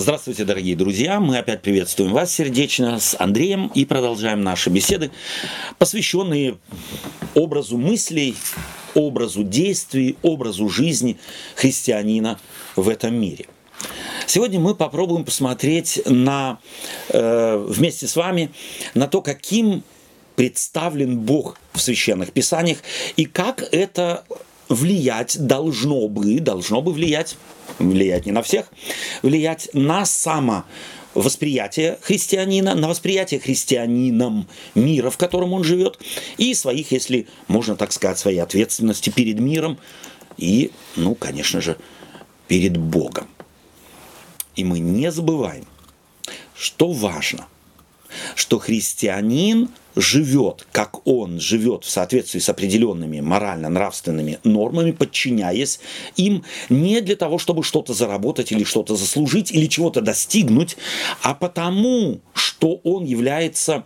Здравствуйте, дорогие друзья! Мы опять приветствуем вас сердечно с Андреем и продолжаем наши беседы, посвященные образу мыслей, образу действий, образу жизни христианина в этом мире. Сегодня мы попробуем посмотреть на, э, вместе с вами на то, каким представлен Бог в священных писаниях и как это влиять должно бы, должно бы влиять, влиять не на всех, влиять на само восприятие христианина, на восприятие христианином мира, в котором он живет, и своих, если можно так сказать, своей ответственности перед миром и, ну, конечно же, перед Богом. И мы не забываем, что важно, что христианин живет, как он живет в соответствии с определенными морально-нравственными нормами, подчиняясь им не для того, чтобы что-то заработать или что-то заслужить или чего-то достигнуть, а потому, что он является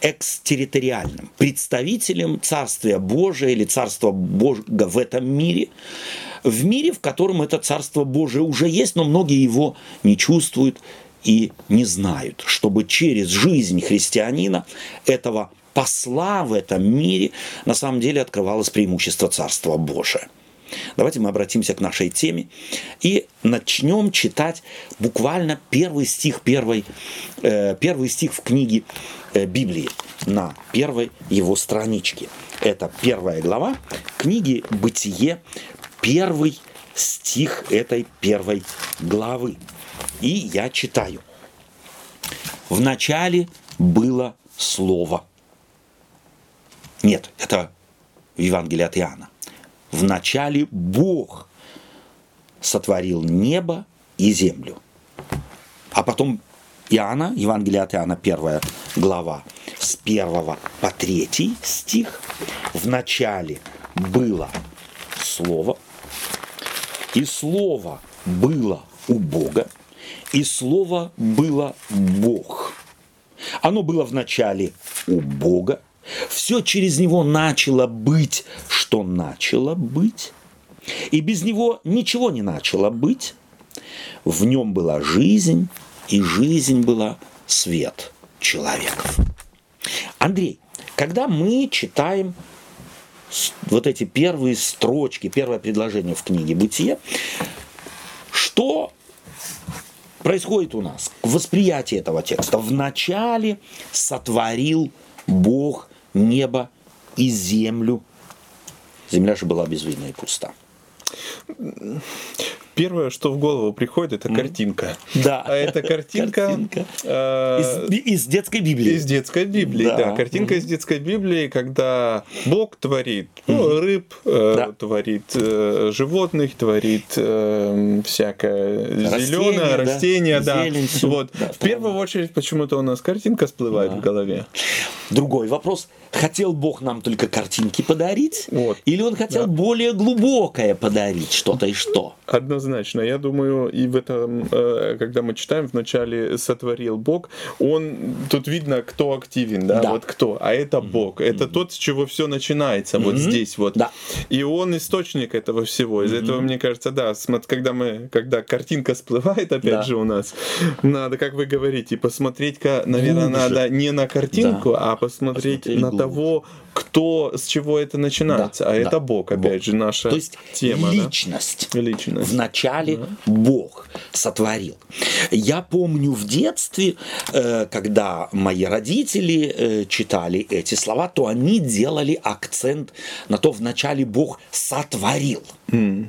экстерриториальным представителем Царствия Божия или Царства Божьего в этом мире, в мире, в котором это Царство Божие уже есть, но многие его не чувствуют и не знают, чтобы через жизнь христианина этого посла в этом мире на самом деле открывалось преимущество Царства Божия. Давайте мы обратимся к нашей теме и начнем читать буквально первый стих, первый, э, первый стих в книге э, Библии на первой его страничке. Это первая глава книги «Бытие», первый стих этой первой главы. И я читаю. В начале было Слово. Нет, это в Евангелии от Иоанна. В начале Бог сотворил небо и землю. А потом Иоанна, Евангелие от Иоанна, первая глава, с первого по третий стих. В начале было Слово, и Слово было у Бога, и Слово было Бог. Оно было в начале у Бога. Все через него начало быть, что начало быть. И без него ничего не начало быть. В нем была жизнь, и жизнь была свет человеков. Андрей, когда мы читаем вот эти первые строчки, первое предложение в книге «Бытие», происходит у нас? Восприятие этого текста. Вначале сотворил Бог небо и землю. Земля же была безвидна и пуста. Первое, что в голову приходит, это картинка. Да. А эта картинка... картинка. Э, из, из детской Библии. Из детской Библии, да. да. Картинка mm из детской Библии, когда Бог творит mm рыб, э, да. творит э, животных, творит э, всякое зеленое, растение, да. Зелень, вот. Да, в первую очередь почему-то у нас картинка всплывает да. в голове. Другой вопрос. Хотел Бог нам только картинки подарить? Вот. Или он хотел да. более глубокое подарить что-то и что? Однозначно. Я думаю, и в этом, э, когда мы читаем, вначале сотворил Бог, он, тут видно, кто активен, да, да. вот кто. А это Бог. Это mm-hmm. тот, с чего все начинается, mm-hmm. вот здесь вот. Да. И он источник этого всего. Из mm-hmm. этого, мне кажется, да, когда мы, когда картинка всплывает, опять да. же, у нас, надо, как вы говорите, посмотреть, наверное, Глубже. надо не на картинку, да. а посмотреть, посмотреть на того, кто, с чего это начинается. Да, а да, это Бог, опять Бог. же, наша То есть тема. Личность. Да? Личность. Вначале да. Бог сотворил. Я помню в детстве, э, когда мои родители э, читали эти слова, то они делали акцент на то, вначале Бог сотворил. Mm.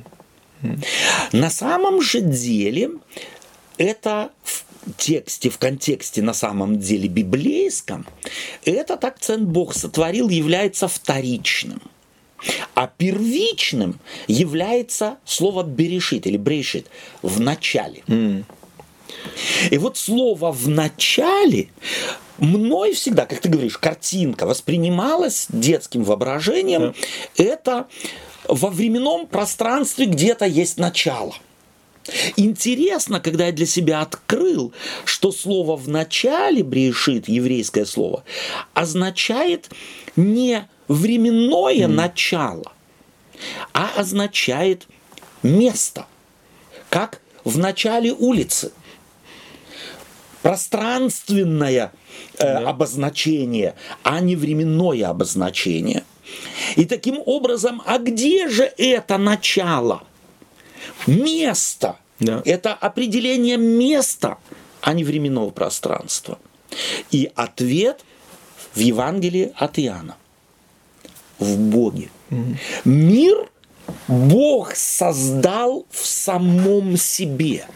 Mm. На самом же деле это тексте, в контексте на самом деле библейском, этот акцент Бог сотворил является вторичным. А первичным является слово берешит или брешит в начале. Mm. И вот слово в начале мной всегда, как ты говоришь, картинка воспринималась детским воображением. Yeah. Это во временном пространстве где-то есть начало – Интересно, когда я для себя открыл, что слово в начале брешит, еврейское слово, означает не временное mm. начало, а означает место. Как в начале улицы. Пространственное э, да. обозначение, а не временное обозначение. И таким образом, а где же это начало? Место. Да. Это определение места, а не временного пространства. И ответ в Евангелии от Иоанна. В Боге. Угу. Мир Бог создал в самом себе.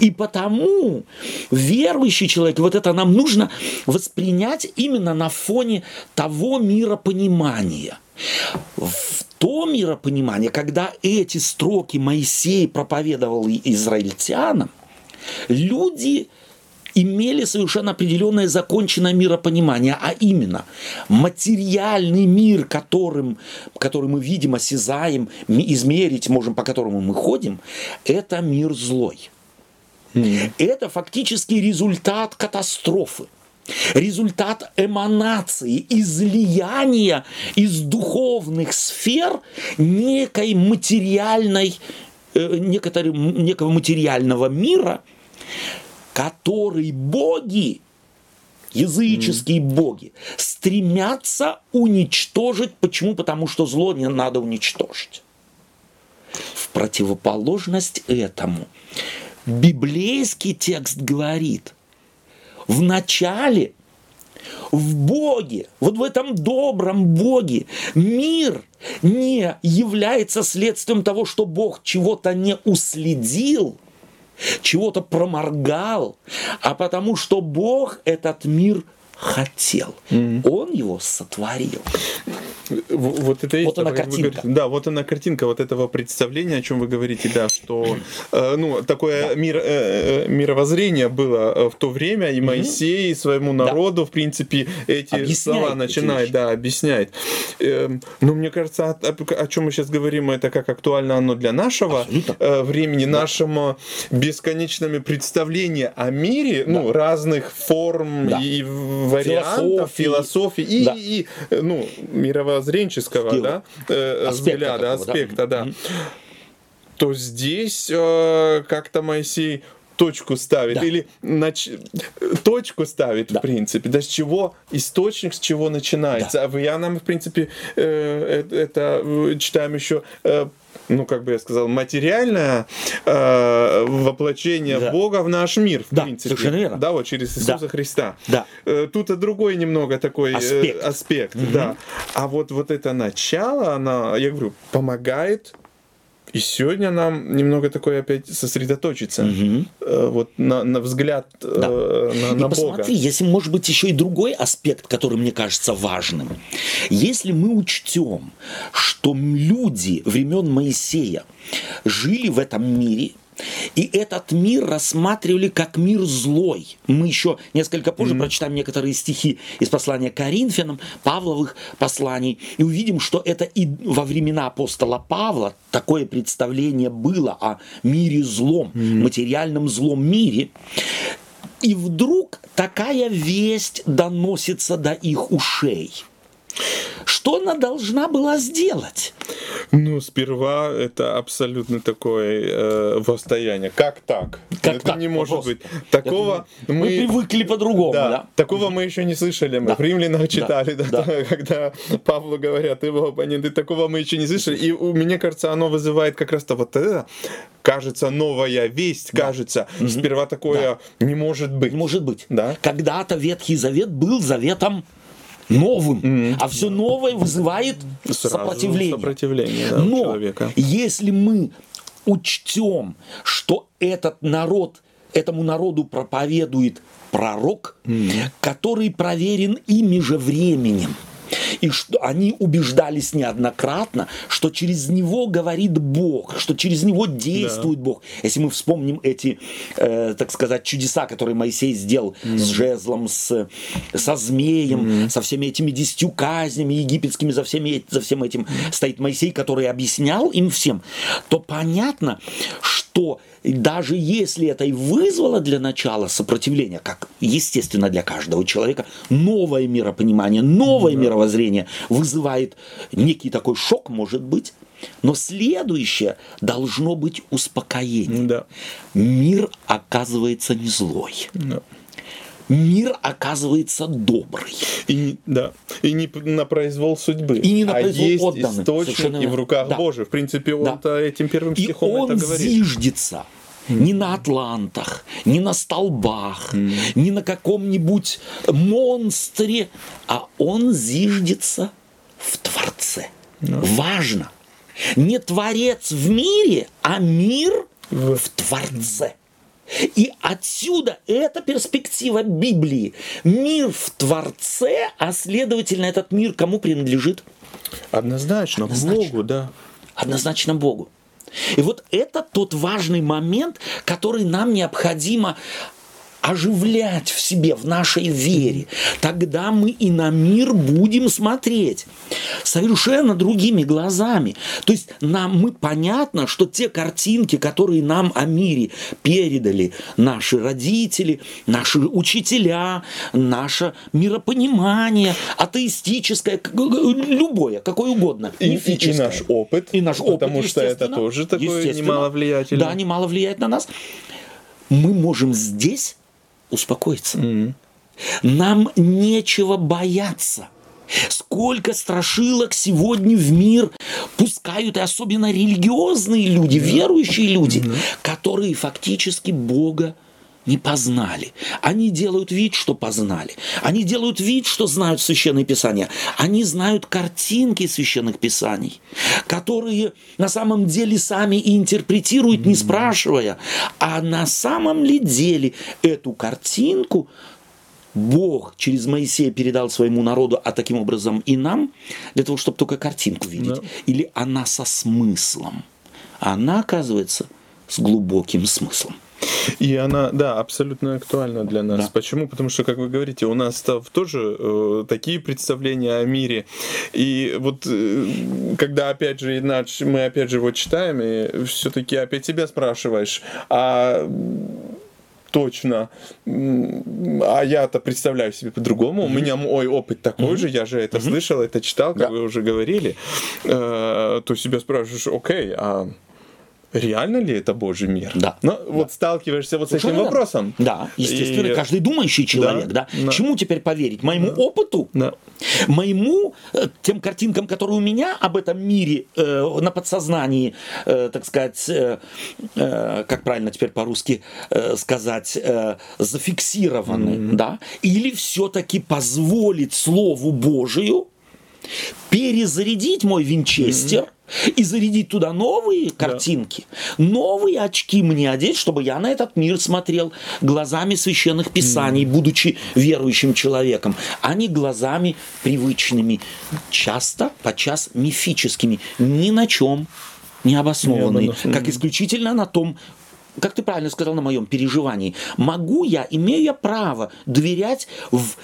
И потому верующий человек, вот это нам нужно воспринять именно на фоне того миропонимания. В то миропонимание, когда эти строки Моисей проповедовал израильтянам, люди имели совершенно определенное законченное миропонимание, а именно материальный мир, которым, который мы видим, осязаем, измерить можем, по которому мы ходим, это мир злой. Mm. Это фактически результат катастрофы результат эманации, излияния из духовных сфер некой материальной, э, некого материального мира, который боги, языческие mm. боги, стремятся уничтожить. Почему? Потому что зло не надо уничтожить. В противоположность этому библейский текст говорит, в начале в Боге, вот в этом добром Боге, мир не является следствием того, что Бог чего-то не уследил, чего-то проморгал, а потому что Бог этот мир хотел. Mm-hmm. Он его сотворил. Вот это вот она картинка. Говорите, да, вот она картинка вот этого представления, о чем вы говорите, да, что э, ну такое да. мир, э, э мировоззрение было э, в то время, и Моисей mm-hmm. своему народу, да. в принципе, эти объясняет слова начинает, да, объясняет. Э, но мне кажется, о, о, чем мы сейчас говорим, это как актуально оно для нашего э, времени, да. нашему бесконечными представления о мире, да. ну разных форм да. и вариантов, философии, и, да. и ну, мировоззренческого да, э, взгляда, такого, аспекта, да. да. То здесь э, как-то Моисей точку ставит да. или нач... точку ставит да. в принципе да с чего источник с чего начинается да. а в Иоанном в принципе э, э это э, читаем еще э, ну, как бы я сказал, материальное э, воплощение да. Бога в наш мир, в да, принципе. Совершенно верно. Да, вот через Иисуса да. Христа. Да. Э, тут и другой немного такой аспект, э, аспект угу. да. А вот, вот это начало, она, я говорю, помогает и сегодня нам немного такое опять сосредоточиться угу. э, вот на, на взгляд э, да. на, и на посмотри, Бога. если может быть еще и другой аспект, который мне кажется важным. Если мы учтем, что люди времен Моисея жили в этом мире, и этот мир рассматривали как мир злой. Мы еще несколько позже mm-hmm. прочитаем некоторые стихи из послания Коринфянам, Павловых посланий, и увидим, что это и во времена апостола Павла такое представление было о мире злом, mm-hmm. материальном злом мире. И вдруг такая весть доносится до их ушей – что она должна была сделать? Ну, сперва это абсолютно такое э, восстояние. Как так? Как это так? не может Вопрос. быть. Такого мы... мы привыкли по-другому, да, да? Такого мы еще не слышали. Мы да. в Римлянах читали, да. Да, да. когда Павлу говорят, его оппоненты, такого мы еще не слышали. И мне кажется, оно вызывает как раз-то вот это кажется новая весть, да. кажется, угу. сперва такое да. не может быть. Не может быть. Да. Когда-то Ветхий Завет был заветом новым, mm-hmm. а все новое вызывает Сразу сопротивление. сопротивление да, Но человека. если мы учтем, что этот народ, этому народу проповедует пророк, mm-hmm. который проверен ими же временем, и что они убеждались неоднократно, что через него говорит Бог, что через него действует да. Бог. Если мы вспомним эти, э, так сказать, чудеса, которые Моисей сделал mm. с жезлом, с, со змеем, mm. со всеми этими десятью казнями египетскими, за, всеми, за всем этим стоит Моисей, который объяснял им всем, то понятно, что даже если это и вызвало для начала сопротивление, как естественно для каждого человека, новое миропонимание, новое да. мировоззрение вызывает некий такой шок, может быть, Но следующее должно быть успокоение. Да. Мир оказывается не злой. Да. Мир оказывается добрый. И, да. и не на произвол судьбы. И не на а произвол есть отданы. источник Совершенно и в руках да. Божьих. В принципе, он-то Да. этим первым И стихом он это говорит. зиждется не на атлантах, не на столбах, не на каком-нибудь монстре, а он зиждется в Творце. Важно. Не Творец в мире, а мир В- в Творце. И отсюда эта перспектива Библии. Мир в Творце, а следовательно этот мир кому принадлежит? Однозначно, Однозначно. Богу, да. Однозначно Богу. И вот это тот важный момент, который нам необходимо оживлять в себе, в нашей вере. Тогда мы и на мир будем смотреть совершенно другими глазами. То есть нам мы понятно, что те картинки, которые нам о мире передали наши родители, наши учителя, наше миропонимание, атеистическое, любое, какое угодно, И, и- наш опыт. И наш опыт, Потому что это тоже такое немало влиятельно. Да, немало влияет на нас. Мы можем здесь успокоиться. Нам нечего бояться. Сколько страшилок сегодня в мир пускают, и особенно религиозные люди, верующие люди, которые фактически Бога не познали. Они делают вид, что познали. Они делают вид, что знают Священное Писание. Они знают картинки Священных Писаний, которые на самом деле сами и интерпретируют, не спрашивая. А на самом ли деле эту картинку Бог через Моисея передал своему народу, а таким образом и нам, для того, чтобы только картинку видеть? Да. Или она со смыслом? Она, оказывается, с глубоким смыслом. И она, да, абсолютно актуальна для нас. Да. Почему? Потому что, как вы говорите, у нас там тоже э, такие представления о мире. И вот э, когда, опять же, иначе мы опять же его читаем, и все-таки опять себя спрашиваешь, а точно. А я-то представляю себе по-другому. У меня мой опыт такой же, я же это слышал, это читал, как Да. вы уже говорили. Э, То себя спрашиваешь, окей, а реально ли это Божий мир? Да. Ну, вот сталкиваешься вот с этим Совершенно верно. вопросом. Да, естественно, И- каждый думающий человек, да. да. Чему теперь поверить? Моему опыту? Да. Моему, э, тем картинкам, которые у меня об этом мире э, на подсознании, э, так сказать, э, э, как правильно теперь по-русски э, сказать, э, зафиксированы, да? Или все-таки позволить Слову Божию перезарядить мой винчестер и зарядить туда новые картинки, новые очки мне одеть, чтобы я на этот мир смотрел глазами священных писаний, будучи верующим человеком, а не глазами привычными, часто, подчас мифическими, ни на чем не обоснованные, обоснованные. как исключительно на том, как ты правильно сказал, на моем переживании. Могу я, имею я право доверять в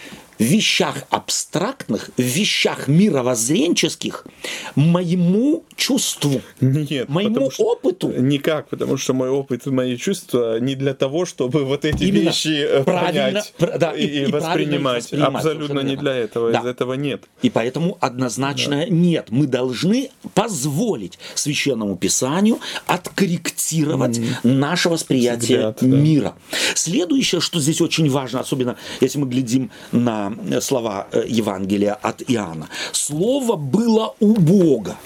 вещах абстрактных, в вещах мировоззренческих моему чувству, Нет, моему что- опыту. Никак, потому что мой опыт и мои чувства не для того, чтобы вот эти Именно. вещи э, понять пр- да, и, и- и воспринимать. воспринимать, Абсолютно не для этого, Да. из этого нет. И поэтому однозначно нет. Мы должны позволить священному писанию откорректировать наше восприятие Взгляд, да. мира. Следующее, что здесь очень важно, особенно если мы глядим на э, слова э, Евангелия от Иоанна. Слово было у Бога.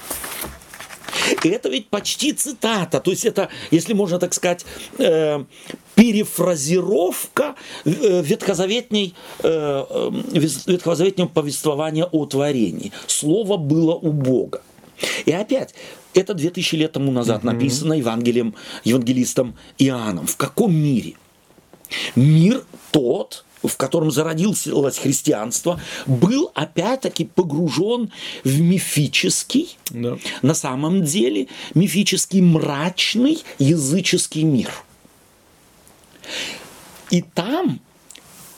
И это ведь почти цитата, то есть это, если можно так сказать, э, перефразировка э, ветхозаветней, э, ветхозаветнего повествования о творении. Слово было у Бога. И опять, это 2000 лет тому назад написано Евангелием, евангелистом Иоанном. В каком мире? Мир тот, в котором зародилось христианство, был опять-таки погружен в мифический, Да. на самом деле мифический мрачный языческий мир. И там,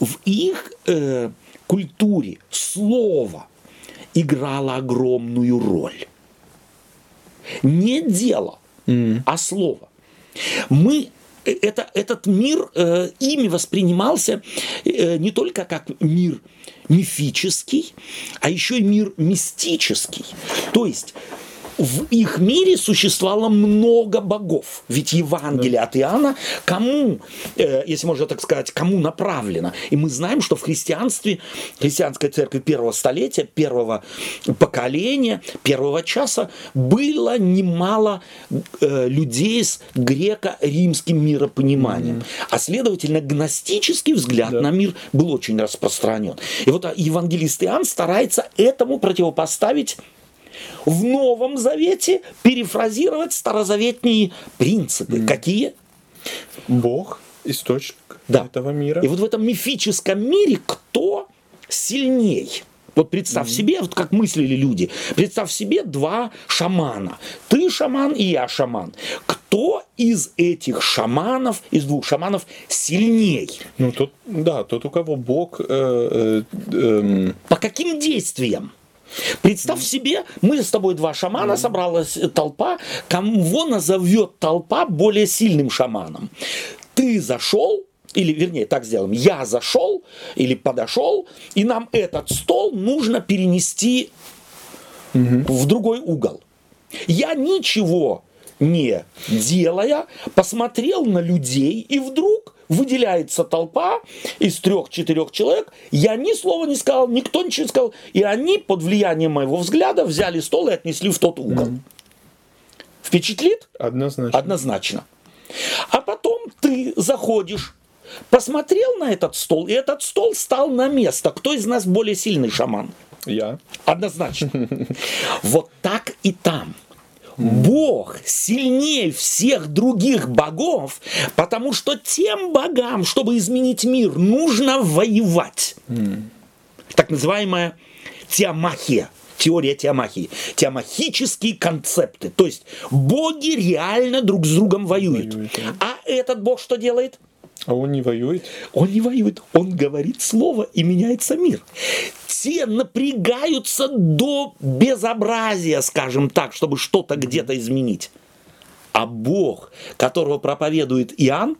в их э, культуре, слово играло огромную роль. Не дело, а слово. Мы это, этот мир э, ими воспринимался э, не только как мир мифический, а еще и мир мистический. То есть в их мире существовало много богов. Ведь Евангелие да. от Иоанна кому, э, если можно так сказать, кому направлено? И мы знаем, что в христианстве, христианской церкви первого столетия, первого поколения, первого часа было немало э, людей с греко-римским миропониманием. Mm-hmm. А следовательно, гностический взгляд да. на мир был очень распространен. И вот евангелист Иоанн старается этому противопоставить в Новом Завете перефразировать старозаветные принципы. Mm. Какие? Бог, источник да. этого мира. И вот в этом мифическом мире кто сильней? Вот представь mm-hmm. себе, вот как мыслили люди, представь себе два шамана. Ты шаман и я шаман. Кто из этих шаманов, из двух шаманов сильней? Ну, тот, да, тот, у кого Бог... Э, э, э, По каким действиям? Представь себе, мы с тобой два шамана, собралась толпа, кого назовет толпа более сильным шаманом? Ты зашел, или вернее так сделаем, я зашел или подошел, и нам этот стол нужно перенести угу. в другой угол. Я ничего не делая, посмотрел на людей, и вдруг выделяется толпа из трех-четырех человек, я ни слова не сказал, никто ничего не сказал, и они под влиянием моего взгляда взяли стол и отнесли в тот угол. Mm. Впечатлит? Однозначно. Однозначно. А потом ты заходишь, посмотрел на этот стол, и этот стол стал на место. Кто из нас более сильный шаман? Я. Однозначно. Вот так и там. Бог сильнее всех других богов, потому что тем богам, чтобы изменить мир, нужно воевать. Так называемая теомахия теория теомахии, теомахические концепты. То есть боги реально друг с другом воюют. воюют А этот бог что делает? А он не воюет? Он не воюет. Он говорит слово, и меняется мир все напрягаются до безобразия, скажем так, чтобы что-то где-то изменить. А Бог, которого проповедует Иоанн,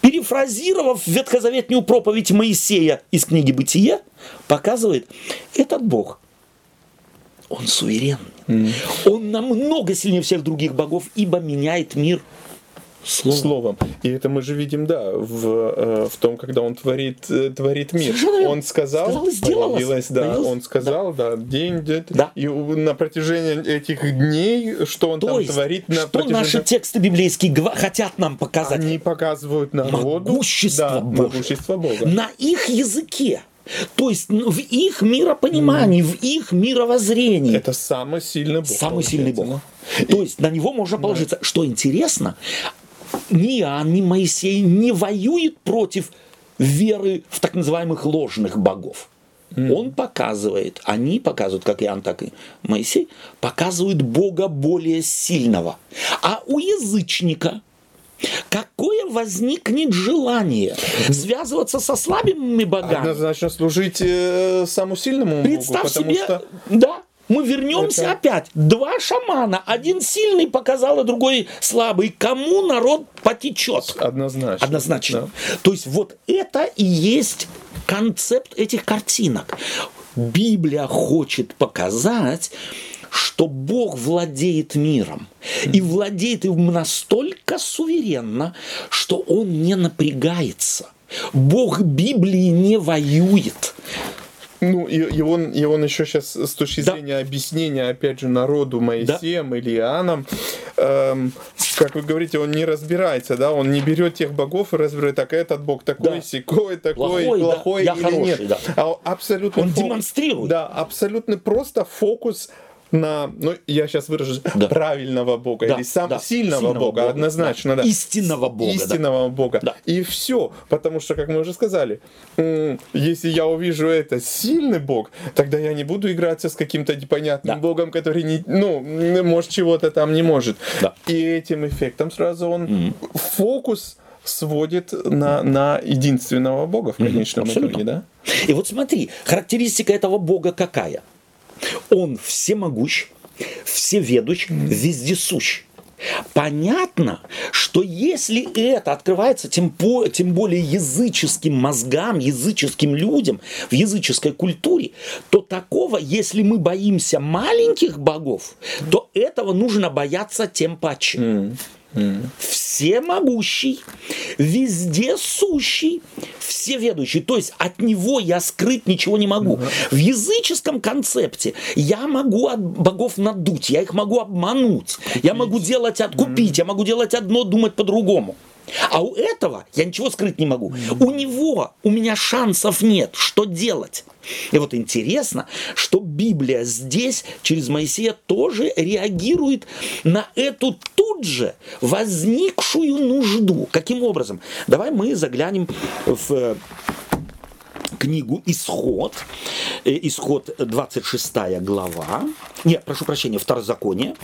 перефразировав ветхозаветную проповедь Моисея из книги «Бытие», показывает, этот Бог, он суверенный. Mm. Он намного сильнее всех других богов, ибо меняет мир Словом. Словом. И это мы же видим, да, в, э, в том, когда он творит, э, творит мир. Совершенно он сказал, сказал сделалось, да, появилось. он сказал, да, да день, да. и на протяжении этих дней, что он То там есть, творит на что протяжении... наши тексты библейские хотят нам показать? Они показывают народу могущество, да, Божие, могущество Бога. На их языке. То есть в их миропонимании, mm. в их мировоззрении. Это самый сильный Бог. Самый сильный Бог. То есть на него можно положиться. Да. Что интересно, ни Иоанн, ни Моисей не воюет против веры в так называемых ложных богов. Mm. Он показывает, они показывают, как Иоанн, так и Моисей, показывают Бога более сильного. А у язычника Какое возникнет желание связываться со слабыми богами? Однозначно служить э, самому сильному Представь Богу, себе, что... да, мы вернемся Это... опять. Два шамана. Один сильный показал, а другой слабый. Кому народ потечет? Однозначно. Однозначно. Да. То есть вот это и есть концепт этих картинок. Библия хочет показать, что Бог владеет миром. И владеет им настолько суверенно, что Он не напрягается. Бог Библии не воюет. Ну, и, и, он, и он еще сейчас с точки да. зрения объяснения, опять же, народу Моисеем да. или Иоанном, эм, как вы говорите, он не разбирается, да, он не берет тех богов и разбирает, так этот бог такой, да. секой, такой, плохой, плохой да. или хороший, нет. Да. А абсолютно он фокус, демонстрирует. Да, абсолютно просто фокус на, ну, я сейчас выражу, да. правильного Бога да, или сам да. сильного, сильного Бога, Бога, однозначно, да. да. Истинного Бога. Истинного да. Бога. Да. И все. Потому что, как мы уже сказали, если я увижу это сильный Бог, тогда я не буду играться с каким-то непонятным да. Богом, который не, ну, может, чего-то там не может. Да. И этим эффектом сразу он mm-hmm. фокус сводит на, на единственного Бога в конечном mm-hmm. итоге, да? И вот смотри, характеристика этого Бога какая? Он всемогущ, всеведущ, вездесущ. Понятно, что если это открывается тем, по, тем более языческим мозгам, языческим людям в языческой культуре, то такого, если мы боимся маленьких богов, то этого нужно бояться тем паче. Mm. Mm. Всемогущий, везде сущий, всеведущий. То есть от него я скрыть ничего не могу. Mm-hmm. В языческом концепте я могу от богов надуть, я их могу обмануть, купить. я могу делать откупить, mm-hmm. я могу делать одно, думать по-другому. А у этого я ничего скрыть не могу. У него у меня шансов нет. Что делать? И вот интересно, что Библия здесь через Моисея тоже реагирует на эту тут же возникшую нужду. Каким образом? Давай мы заглянем в э, книгу «Исход», э, «Исход» 26 глава, нет, прошу прощения, Второзаконие,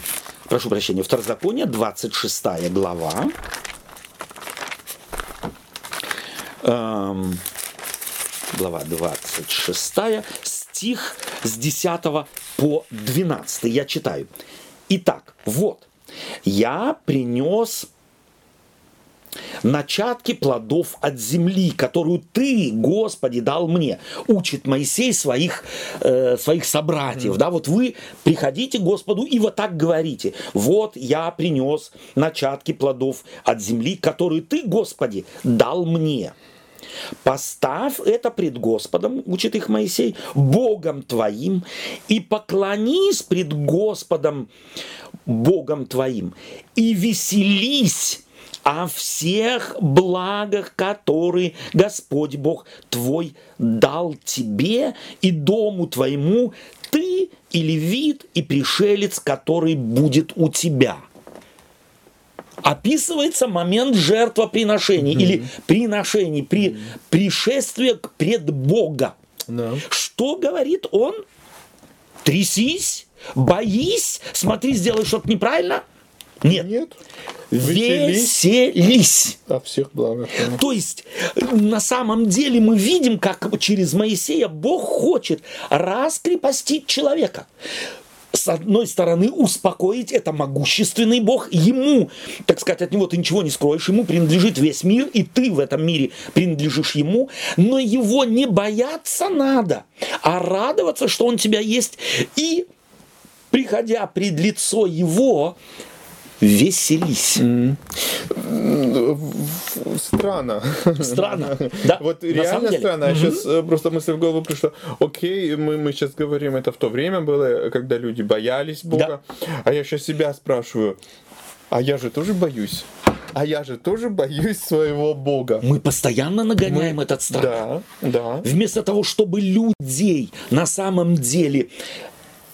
прошу прощения, Второзаконие, 26 глава, эм, глава 26, стих с 10 по 12. Я читаю. Итак, вот, я принес начатки плодов от земли, которую ты, Господи, дал мне, учит Моисей своих, э, своих собратьев. Да, вот вы приходите к Господу и вот так говорите. Вот я принес начатки плодов от земли, которую ты, Господи, дал мне. Поставь это пред Господом, учит их Моисей, Богом твоим, и поклонись пред Господом, Богом твоим, и веселись о всех благах, которые Господь Бог твой дал тебе и дому твоему, ты и левит, и пришелец, который будет у тебя – описывается момент жертвоприношения mm-hmm. или приношений, при mm-hmm. пришествия к пред Бога. No. Что говорит он? Трясись, боись, смотри, сделай что-то неправильно. Нет. Нет. Веселись. О всех благах. То есть, на самом деле мы видим, как через Моисея Бог хочет раскрепостить человека с одной стороны, успокоить, это могущественный Бог, ему, так сказать, от него ты ничего не скроешь, ему принадлежит весь мир, и ты в этом мире принадлежишь ему, но его не бояться надо, а радоваться, что он тебя есть, и приходя пред лицо его, веселись. Странно. Странно. Да, вот реально странно. Mm-hmm. Сейчас э, просто мысль в голову пришла. Окей, мы, мы сейчас говорим, это в то время было, когда люди боялись Бога. Да. А я сейчас себя спрашиваю, а я же тоже боюсь. А я же тоже боюсь своего Бога. Мы постоянно нагоняем мы... этот страх. Да, да. Вместо того, чтобы людей на самом деле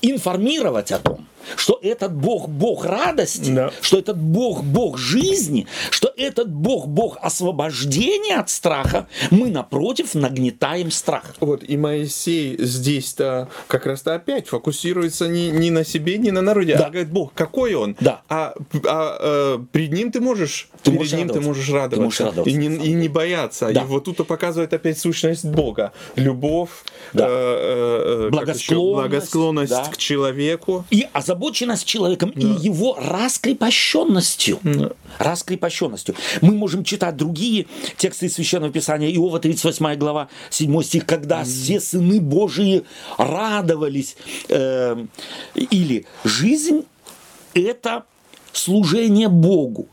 информировать о том, что этот Бог Бог радости, да. что этот Бог Бог жизни, что этот Бог Бог освобождения от страха, мы напротив нагнетаем страх. Вот и Моисей здесь-то как раз-то опять фокусируется не, не на себе, не на народе, да. а говорит Бог, какой он, да. а, а, а перед ним ты можешь, ты перед можешь ним радоваться. ты можешь радоваться, ты можешь радоваться. И, не, и не бояться. Да. И вот тут показывает опять сущность Бога, любовь, да. э, э, благосклонность, благосклонность да. к человеку. И озабоченность озабоченность человеком да. и его раскрепощенностью. Да. Раскрепощенностью. Мы можем читать другие тексты Священного Писания. Иова 38 глава 7 стих, когда mm. все сыны Божии радовались. Э, или жизнь это служение Богу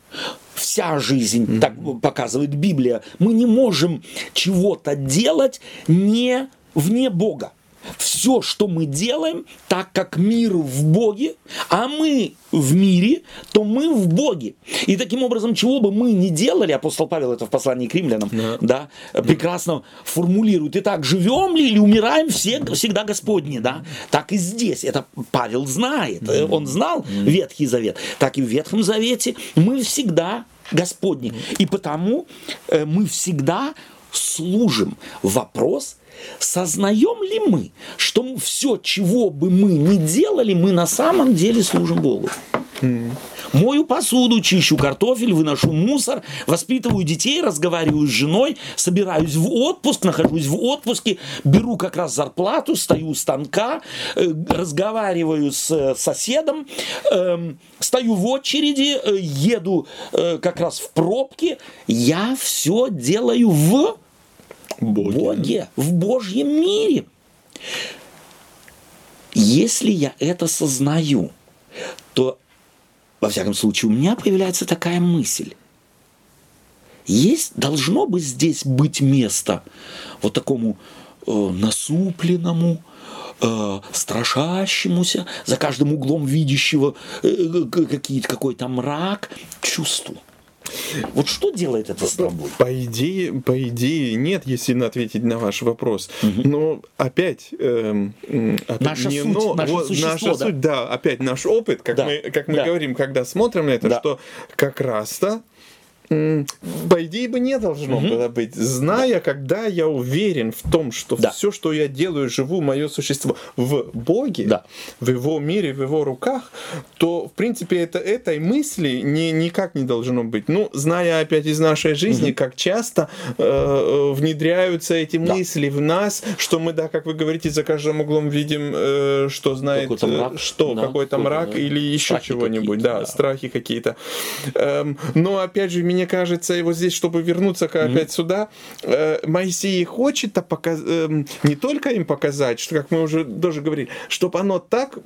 вся жизнь, mm-hmm. так показывает Библия, мы не можем чего-то делать не вне Бога все, что мы делаем, так как мир в Боге, а мы в мире, то мы в Боге. И таким образом, чего бы мы ни делали, апостол Павел это в послании к римлянам, да. Да, прекрасно формулирует. Итак, живем ли или умираем, все, всегда Господни, да? Так и здесь. Это Павел знает. Он знал Ветхий Завет. Так и в Ветхом Завете мы всегда Господни. И потому э, мы всегда служим. Вопрос – Сознаем ли мы, что все, чего бы мы ни делали, мы на самом деле служим Богу? Mm. Мою посуду, чищу картофель, выношу мусор, воспитываю детей, разговариваю с женой, собираюсь в отпуск, нахожусь в отпуске, беру как раз зарплату, стою у станка, э, разговариваю с соседом, э, стою в очереди, э, еду э, как раз в пробке. Я все делаю в Боге, Боге в Божьем мире. Если я это сознаю, то, во всяком случае, у меня появляется такая мысль. Есть, должно бы здесь быть место вот такому э, насупленному, э, страшащемуся, за каждым углом видящего э, э какие-то какой-то мрак чувству. Вот что делает это с тобой? По идее, по идее нет, если ответить на ваш вопрос. Угу. Но опять, эм, опять наша не, суть, но, наше вот, существо, наша да? суть, да, опять наш опыт, как да. мы, как мы да. говорим, когда смотрим на это, да. что как раз-то по идее бы не должно угу. было быть. Зная, да. когда я уверен в том, что да. все, что я делаю, живу, мое существо в Боге, да. в Его мире, в Его руках, то, в принципе, это, этой мысли не, никак не должно быть. Ну, зная опять из нашей жизни, угу. как часто э, э, внедряются эти да. мысли в нас, что мы, да, как вы говорите, за каждым углом видим, э, что знает, какой-то мрак, что, да, какой-то мрак или еще чего-нибудь, да, да, страхи какие-то. Эм, но, опять же, меня мне кажется, и вот здесь, чтобы вернуться mm-hmm. опять сюда, э, Моисей хочет показ... э, не только им показать, что, как мы уже тоже говорили, чтобы оно так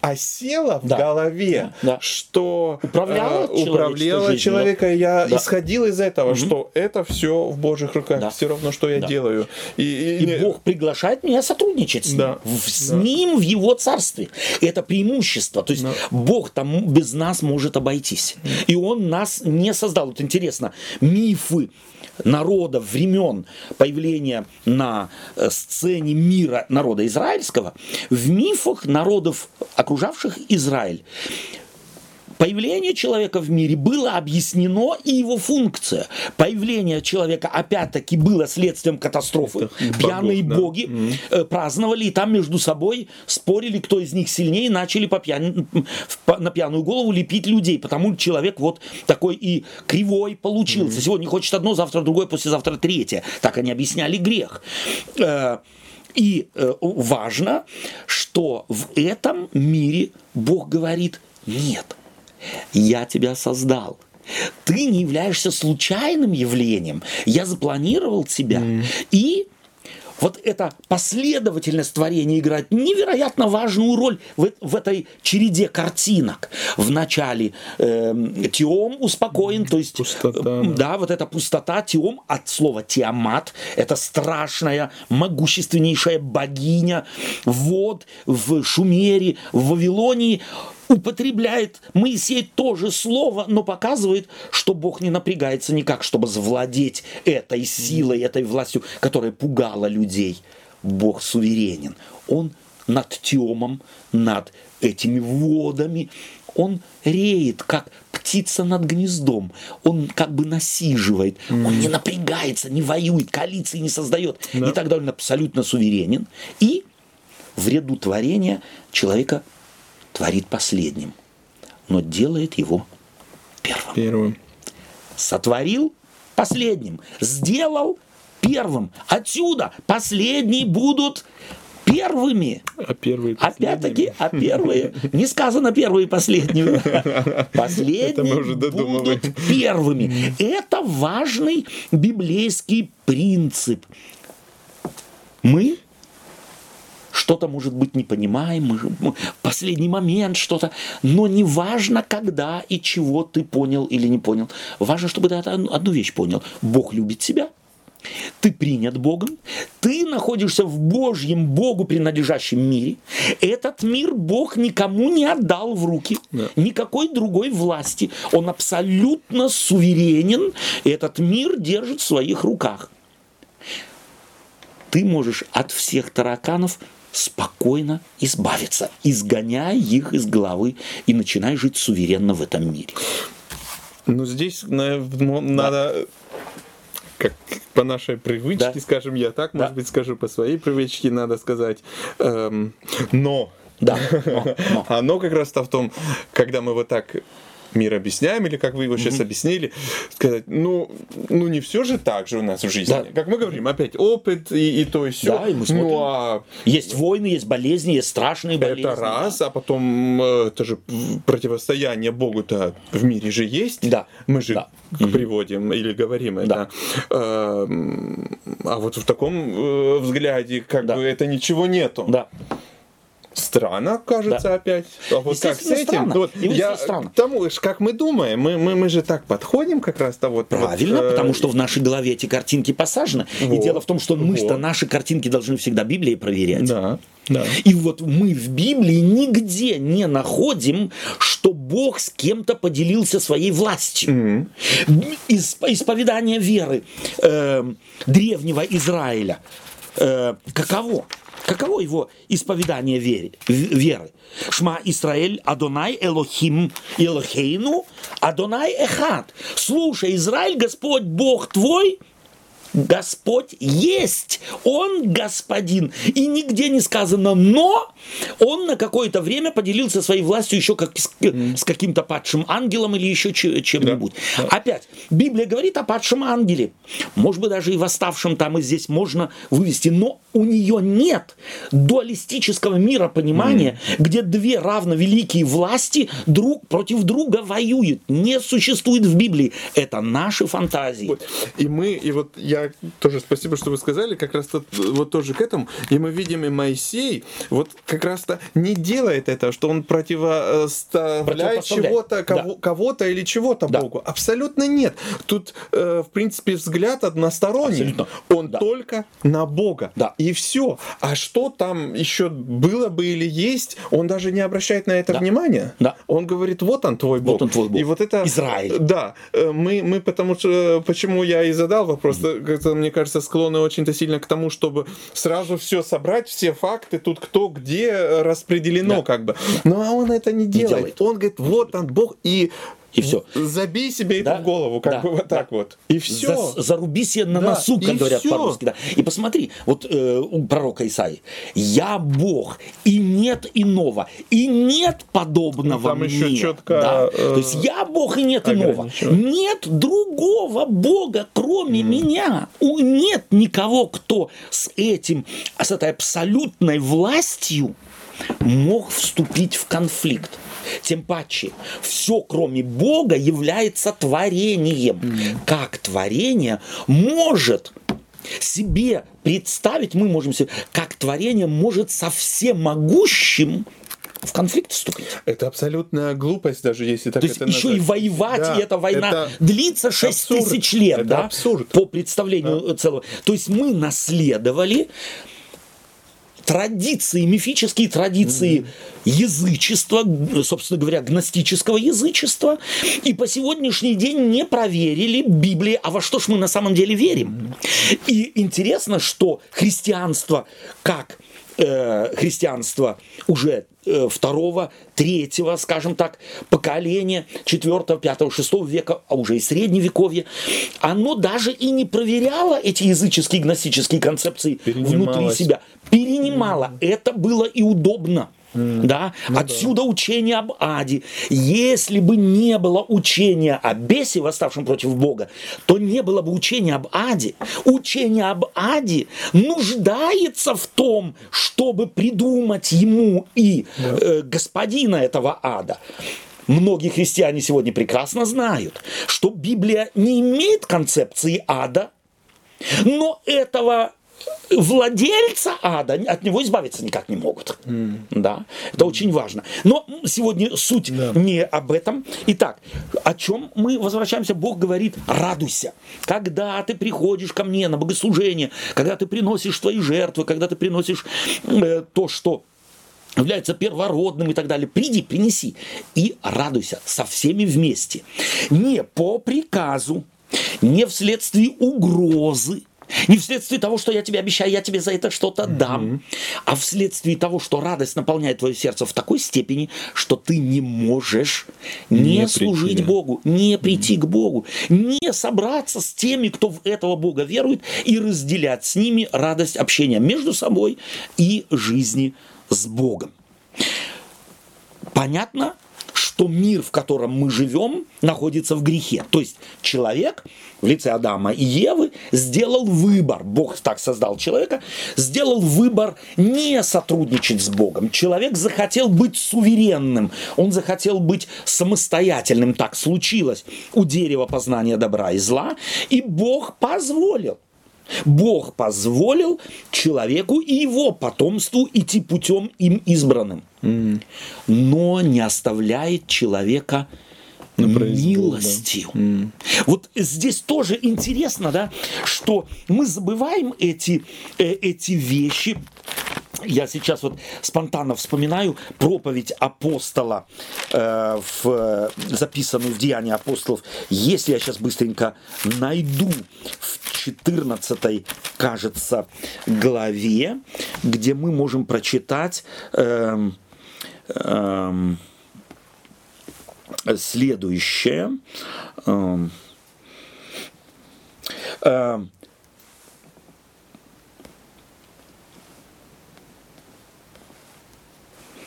осело в да. голове, да. Да. что управляло, э, управляло человека. Я да. исходил из этого, угу. что это все в Божьих руках, да. все равно, что я да. делаю. И, и, и Бог приглашает меня сотрудничать с да. ним, с да. ним в его царстве. Это преимущество. То есть да. Бог там без нас может обойтись. И Он нас не создал. Вот интересно, мифы народов, времен появления на э, сцене мира народа израильского, в мифах народов, окружавших Израиль, Появление человека в мире было объяснено и его функция. Появление человека опять-таки было следствием катастрофы. Это Пьяные богов, боги да. Э, праздновали и там между собой спорили, кто из них сильнее, начали по пьян... на пьяную голову лепить людей, потому человек вот такой и кривой получился. Mm-hmm. Сегодня хочет одно, завтра другое, послезавтра третье. Так они объясняли грех. И э, важно, что в этом мире Бог говорит нет. Я тебя создал. Ты не являешься случайным явлением. Я запланировал тебя. Mm. И вот эта последовательность творения играет невероятно важную роль в, в этой череде картинок. Вначале э, Теом успокоен, то есть пустота, э, да. да, вот эта пустота, Теом от слова Тиамат, это страшная, могущественнейшая богиня, вот в Шумере, в Вавилонии употребляет Моисей то же слово, но показывает, что Бог не напрягается никак, чтобы завладеть этой силой, этой властью, которая пугала людей. Бог суверенен. Он над темом, над этими водами, он реет, как птица над гнездом. Он как бы насиживает. Mm. Он не напрягается, не воюет, коалиции не создает. Да. И так далее. Он абсолютно суверенен. И в ряду творения человека творит последним, но делает его первым. Первым. Сотворил последним, сделал первым. Отсюда последние будут первыми. А первые Опять-таки, а первые. Не сказано первые и последние. Последние будут первыми. Это важный библейский принцип. Мы что-то, может быть, не понимаем, последний момент что-то, но не важно, когда и чего ты понял или не понял. Важно, чтобы ты одну вещь понял. Бог любит тебя, ты принят Богом, ты находишься в Божьем Богу принадлежащем мире. Этот мир Бог никому не отдал в руки, да. никакой другой власти. Он абсолютно суверенен, этот мир держит в своих руках. Ты можешь от всех тараканов спокойно избавиться, изгоняя их из головы и начиная жить суверенно в этом мире. Ну, здесь ну, надо да. как по нашей привычке, да. скажем я так, может да. быть, скажу по своей привычке, надо сказать. Эм, но Да. Но, но. Оно как раз-то в том, когда мы вот так мир объясняем, или как вы его сейчас mm-hmm. объяснили, сказать, ну, ну не все же так же у нас в жизни. Да. Как мы говорим, опять опыт и, и то и все. Да, и мы смотрим. Ну, а... Есть войны, есть болезни, есть страшные болезни. Это раз, а потом э, это же противостояние Богу-то в мире же есть. Да. Мы же да. приводим mm-hmm. или говорим это. Да. А, а вот в таком э, взгляде как да. бы это ничего нету. Да странно, кажется, да. опять. А вот как с этим? Вот я странно. тому, как мы думаем, мы, мы, мы же так подходим как раз-то вот. Правильно, вот, потому что в нашей голове эти картинки посажены. Вот, и дело в том, что мы-то вот. наши картинки должны всегда Библией проверять. Да. Да. И вот мы в Библии нигде не находим, что Бог с кем-то поделился своей властью. Mm-hmm. Из, исповедание веры э, древнего Израиля. Э, каково? Каково его исповедание веры? веры? Шма Исраэль, Адонай Элохим, Элохейну, Адонай Эхад. Слушай, Израиль, Господь Бог твой, Господь есть, Он господин. И нигде не сказано «но», Он на какое-то время поделился своей властью еще как с, с каким-то падшим ангелом или еще чем-нибудь. Да, да. Опять, Библия говорит о падшем ангеле. Может быть, даже и восставшем там и здесь можно вывести. Но у нее нет дуалистического мира понимания, mm. где две равновеликие власти друг против друга воюют. Не существует в Библии. Это наши фантазии. Вот. И мы, и вот я тоже спасибо, что вы сказали, как раз -то, вот тоже к этому. И мы видим, и Моисей вот как раз-то не делает это, что он противоставляет чего-то, кого, да. кого-то или чего-то да. Богу. Абсолютно нет. Тут, э, в принципе, взгляд односторонний. Абсолютно. Он да. только на Бога. Да. И все. А что там еще было бы или есть, он даже не обращает на это да. внимания. Да. Он говорит, вот он твой Бог. Вот он твой Бог. И вот это... Израиль. Да. Э, мы, мы потому что... Почему я и задал вопрос, mm это, мне кажется, склонны очень-то сильно к тому, чтобы сразу все собрать, все факты, тут кто где распределено, да. как бы. Но он это не делает. не делает. Он говорит, вот он Бог, и и все. Забей себе да? это в голову, как да, бы вот так да. вот. И все. За, заруби себе на да, носу, как говорят по-русски. Да. И посмотри, вот э, у пророка Исаи. Я Бог, и нет иного, и нет подобного ну, там мне. еще четко. Да. Э, То есть я Бог, и нет иного. Нет другого Бога, кроме mm. меня. У, нет никого, кто с этим, с этой абсолютной властью мог вступить в конфликт. Тем паче, все, кроме Бога, является творением. Mm. Как творение может себе представить, мы можем себе, как творение может со всемогущим в конфликт вступить. Это абсолютная глупость, даже если так То есть это еще назвать. и воевать, да, и эта война это длится 6 абсурд. тысяч лет, это да? абсурд. По представлению да. целого. То есть мы наследовали традиции, мифические традиции язычества, собственно говоря, гностического язычества, и по сегодняшний день не проверили Библии, а во что ж мы на самом деле верим. И интересно, что христианство как э, христианство уже э, второго, третьего, скажем так, поколения, четвертого, пятого, шестого века, а уже и средневековье, оно даже и не проверяло эти языческие гностические концепции внутри себя, перенимало. Mm. Это было и удобно. Mm. Да? Ну, Отсюда да. учение об аде. Если бы не было учения о бесе, восставшем против Бога, то не было бы учения об аде. Учение об аде нуждается в том, чтобы придумать ему и да. э, господина этого ада. Многие христиане сегодня прекрасно знают, что Библия не имеет концепции ада, но этого владельца ада от него избавиться никак не могут. Mm. Да, это mm. очень важно. Но сегодня суть yeah. не об этом. Итак, о чем мы возвращаемся? Бог говорит, радуйся. Когда ты приходишь ко мне на богослужение, когда ты приносишь твои жертвы, когда ты приносишь э, то, что является первородным и так далее. Приди, принеси и радуйся со всеми вместе. Не по приказу, не вследствие угрозы, не вследствие того, что я тебе обещаю, я тебе за это что-то дам, mm-hmm. а вследствие того, что радость наполняет твое сердце в такой степени, что ты не можешь не, не служить прийти. Богу, не прийти mm-hmm. к Богу, не собраться с теми, кто в этого Бога верует, и разделять с ними радость общения между собой и жизни с Богом. понятно, что мир, в котором мы живем, находится в грехе. То есть человек в лице Адама и Евы сделал выбор, Бог так создал человека, сделал выбор не сотрудничать с Богом. Человек захотел быть суверенным, он захотел быть самостоятельным, так случилось у дерева познания добра и зла, и Бог позволил. Бог позволил человеку и его потомству идти путем им избранным, но не оставляет человека милостью. Да. Mm. Вот здесь тоже интересно, да, что мы забываем эти, э, эти вещи, я сейчас вот спонтанно вспоминаю проповедь апостола, э, в, записанную в Деянии апостолов. Если я сейчас быстренько найду в 14, кажется, главе, где мы можем прочитать э, э, следующее. Э, э,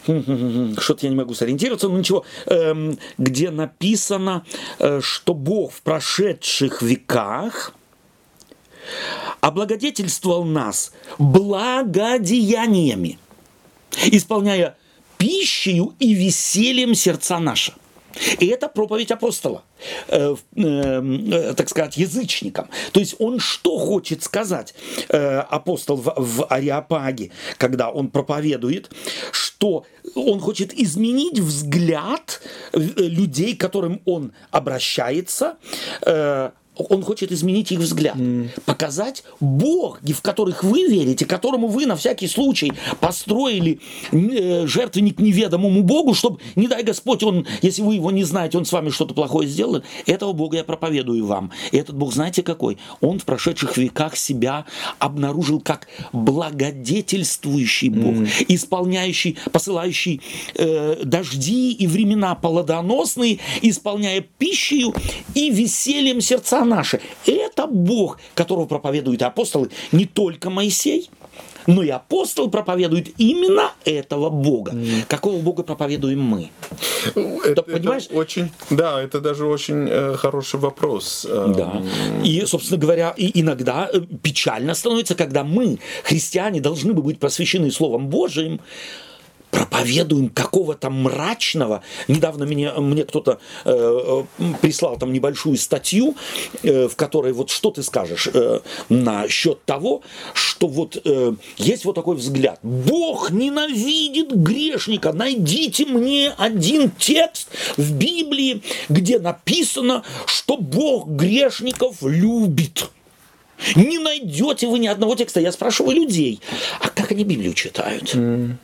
что-то я не могу сориентироваться, но ничего, эм, где написано, э, что Бог в прошедших веках облагодетельствовал нас благодеяниями, исполняя пищею и весельем сердца наши. И это проповедь апостола, э, э, э, так сказать, язычникам. То есть он что хочет сказать, э, апостол в, в Ариапаге, когда он проповедует, что он хочет изменить взгляд э, людей, к которым он обращается, э, он хочет изменить их взгляд, mm. показать боги, в которых вы верите, которому вы на всякий случай построили э, жертвенник неведомому Богу, чтобы, не дай Господь, он, если вы его не знаете, он с вами что-то плохое сделает, этого Бога я проповедую вам. И этот Бог, знаете какой? Он в прошедших веках себя обнаружил как благодетельствующий Бог, mm. исполняющий, посылающий э, дожди и времена плодоносные, исполняя пищей и весельем сердца наши. Это Бог, которого проповедуют апостолы, не только Моисей, но и апостол проповедует именно этого Бога. Mm. Какого Бога проповедуем мы? Это, понимаешь? Это очень, да, это даже очень э, хороший вопрос. Эм, да. И, собственно говоря, и иногда э, печально становится, когда мы, христиане, должны быть просвещены Словом Божиим, проповедуем какого-то мрачного. Недавно мне, мне кто-то э, э, прислал там небольшую статью, э, в которой вот что ты скажешь э, насчет того, что вот э, есть вот такой взгляд. Бог ненавидит грешника. Найдите мне один текст в Библии, где написано, что Бог грешников любит. Не найдете вы ни одного текста. Я спрашиваю людей, а как они Библию читают? Mm.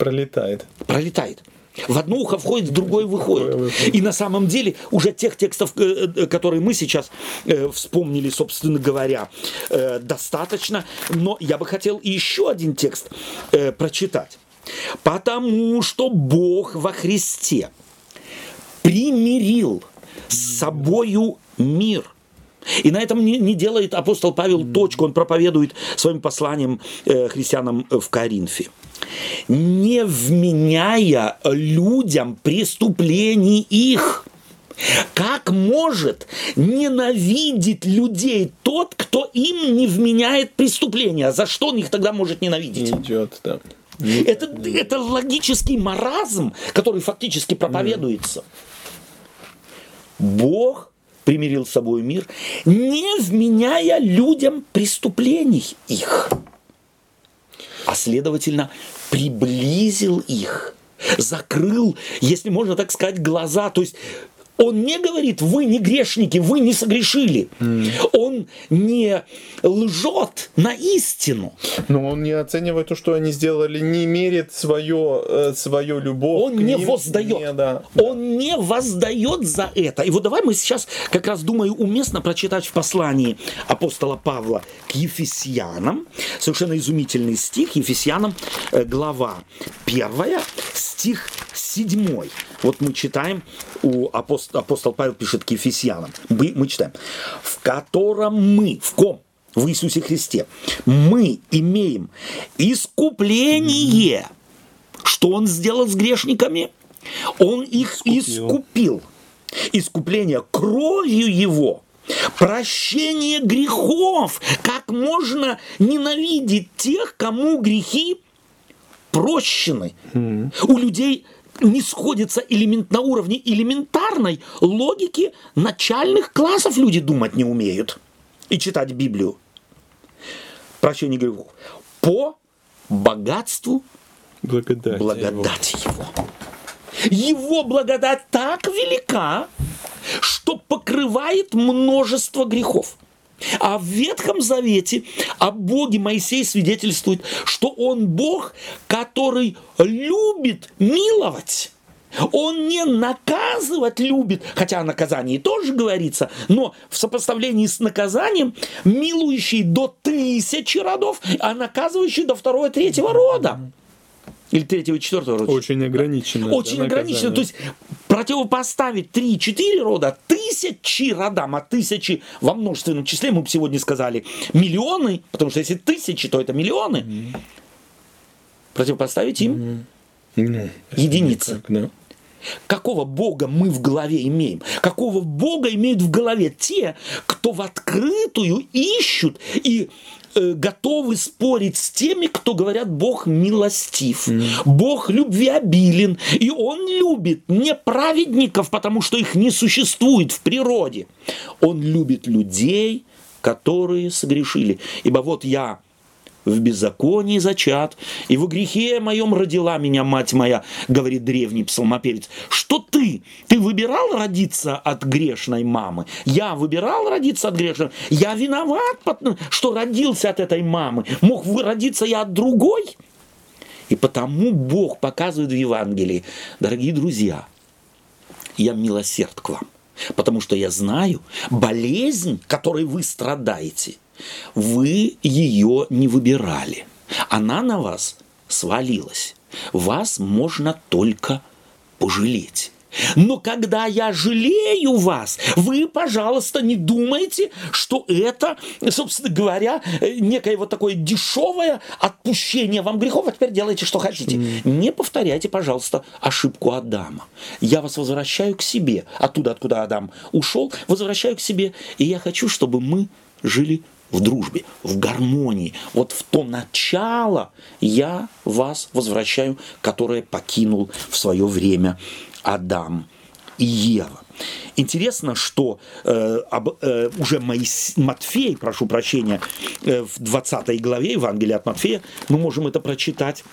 Пролетает. Пролетает. В одно ухо входит, в другое выходит. И на самом деле уже тех текстов, э, э, которые мы сейчас э, вспомнили, собственно говоря, достаточно. Но я бы хотел еще один текст прочитать. Потому что Бог во Христе примирил с собою мир. И на этом не, не делает апостол Павел точку, он проповедует своим посланием христианам в Коринфе не вменяя людям преступлений их. Как может ненавидеть людей тот, кто им не вменяет преступления? За что он их тогда может ненавидеть? Не идет, да. Это, это логический маразм, который фактически проповедуется. Бог примирил с собой мир, не вменяя людям преступлений их а следовательно приблизил их, закрыл, если можно так сказать, глаза. То есть он не говорит, вы не грешники, вы не согрешили. Mm. Он не лжет на истину. Но он не оценивает то, что они сделали, не мерит свое, э, свою любовь. Он не ним, воздает. Не, да. Он не воздает за это. И вот давай мы сейчас, как раз думаю, уместно прочитать в послании апостола Павла к Ефесянам. Совершенно изумительный стих. Ефесянам, э, глава первая, стих седьмой. Вот мы читаем у апостола апостол Павел пишет к Ефесянам, мы, мы читаем, в котором мы, в ком? В Иисусе Христе. Мы имеем искупление. Что Он сделал с грешниками? Он их искупил. искупил. Искупление кровью его прощение грехов. Как можно ненавидеть тех, кому грехи прощены? Mm. У людей не сходится элемент на уровне элементарной логики начальных классов люди думать не умеют и читать Библию. Прощение грехов. По богатству благодати, благодати его. его. Его благодать так велика, что покрывает множество грехов. А в Ветхом Завете о Боге Моисей свидетельствует, что Он Бог, который любит миловать. Он не наказывать любит, хотя о наказании тоже говорится, но в сопоставлении с наказанием милующий до тысячи родов, а наказывающий до второго, третьего рода. Или третьего, четвертого рода. Очень ограничено. Очень да, ограничено. То есть противопоставить 3-4 рода тысячи родам, а тысячи во множественном числе, мы бы сегодня сказали, миллионы, потому что если тысячи, то это миллионы. Mm-hmm. Противопоставить им mm-hmm. единицы. Никак, да. Какого Бога мы в голове имеем? Какого Бога имеют в голове те, кто в открытую ищут и готовы спорить с теми, кто говорят, Бог милостив, mm. Бог любвеобилен, и Он любит не праведников, потому что их не существует в природе. Он любит людей, которые согрешили. Ибо вот я в беззаконии зачат, и в грехе моем родила меня мать моя, говорит древний псалмопевец. Что ты? Ты выбирал родиться от грешной мамы? Я выбирал родиться от грешной? Я виноват, что родился от этой мамы. Мог родиться я от другой? И потому Бог показывает в Евангелии, дорогие друзья, я милосерд к вам, потому что я знаю болезнь, которой вы страдаете – вы ее не выбирали. Она на вас свалилась. Вас можно только пожалеть. Но когда я жалею вас, вы, пожалуйста, не думайте, что это, собственно говоря, некое вот такое дешевое отпущение вам грехов, а теперь делайте, что хотите. Mm. Не повторяйте, пожалуйста, ошибку Адама. Я вас возвращаю к себе. Оттуда, откуда Адам ушел, возвращаю к себе. И я хочу, чтобы мы жили в дружбе, в гармонии. Вот в то начало я вас возвращаю, которое покинул в свое время Адам и Ева. Интересно, что э, об, э, уже Моис... Матфей, прошу прощения, э, в 20 главе Евангелия от Матфея, мы можем это прочитать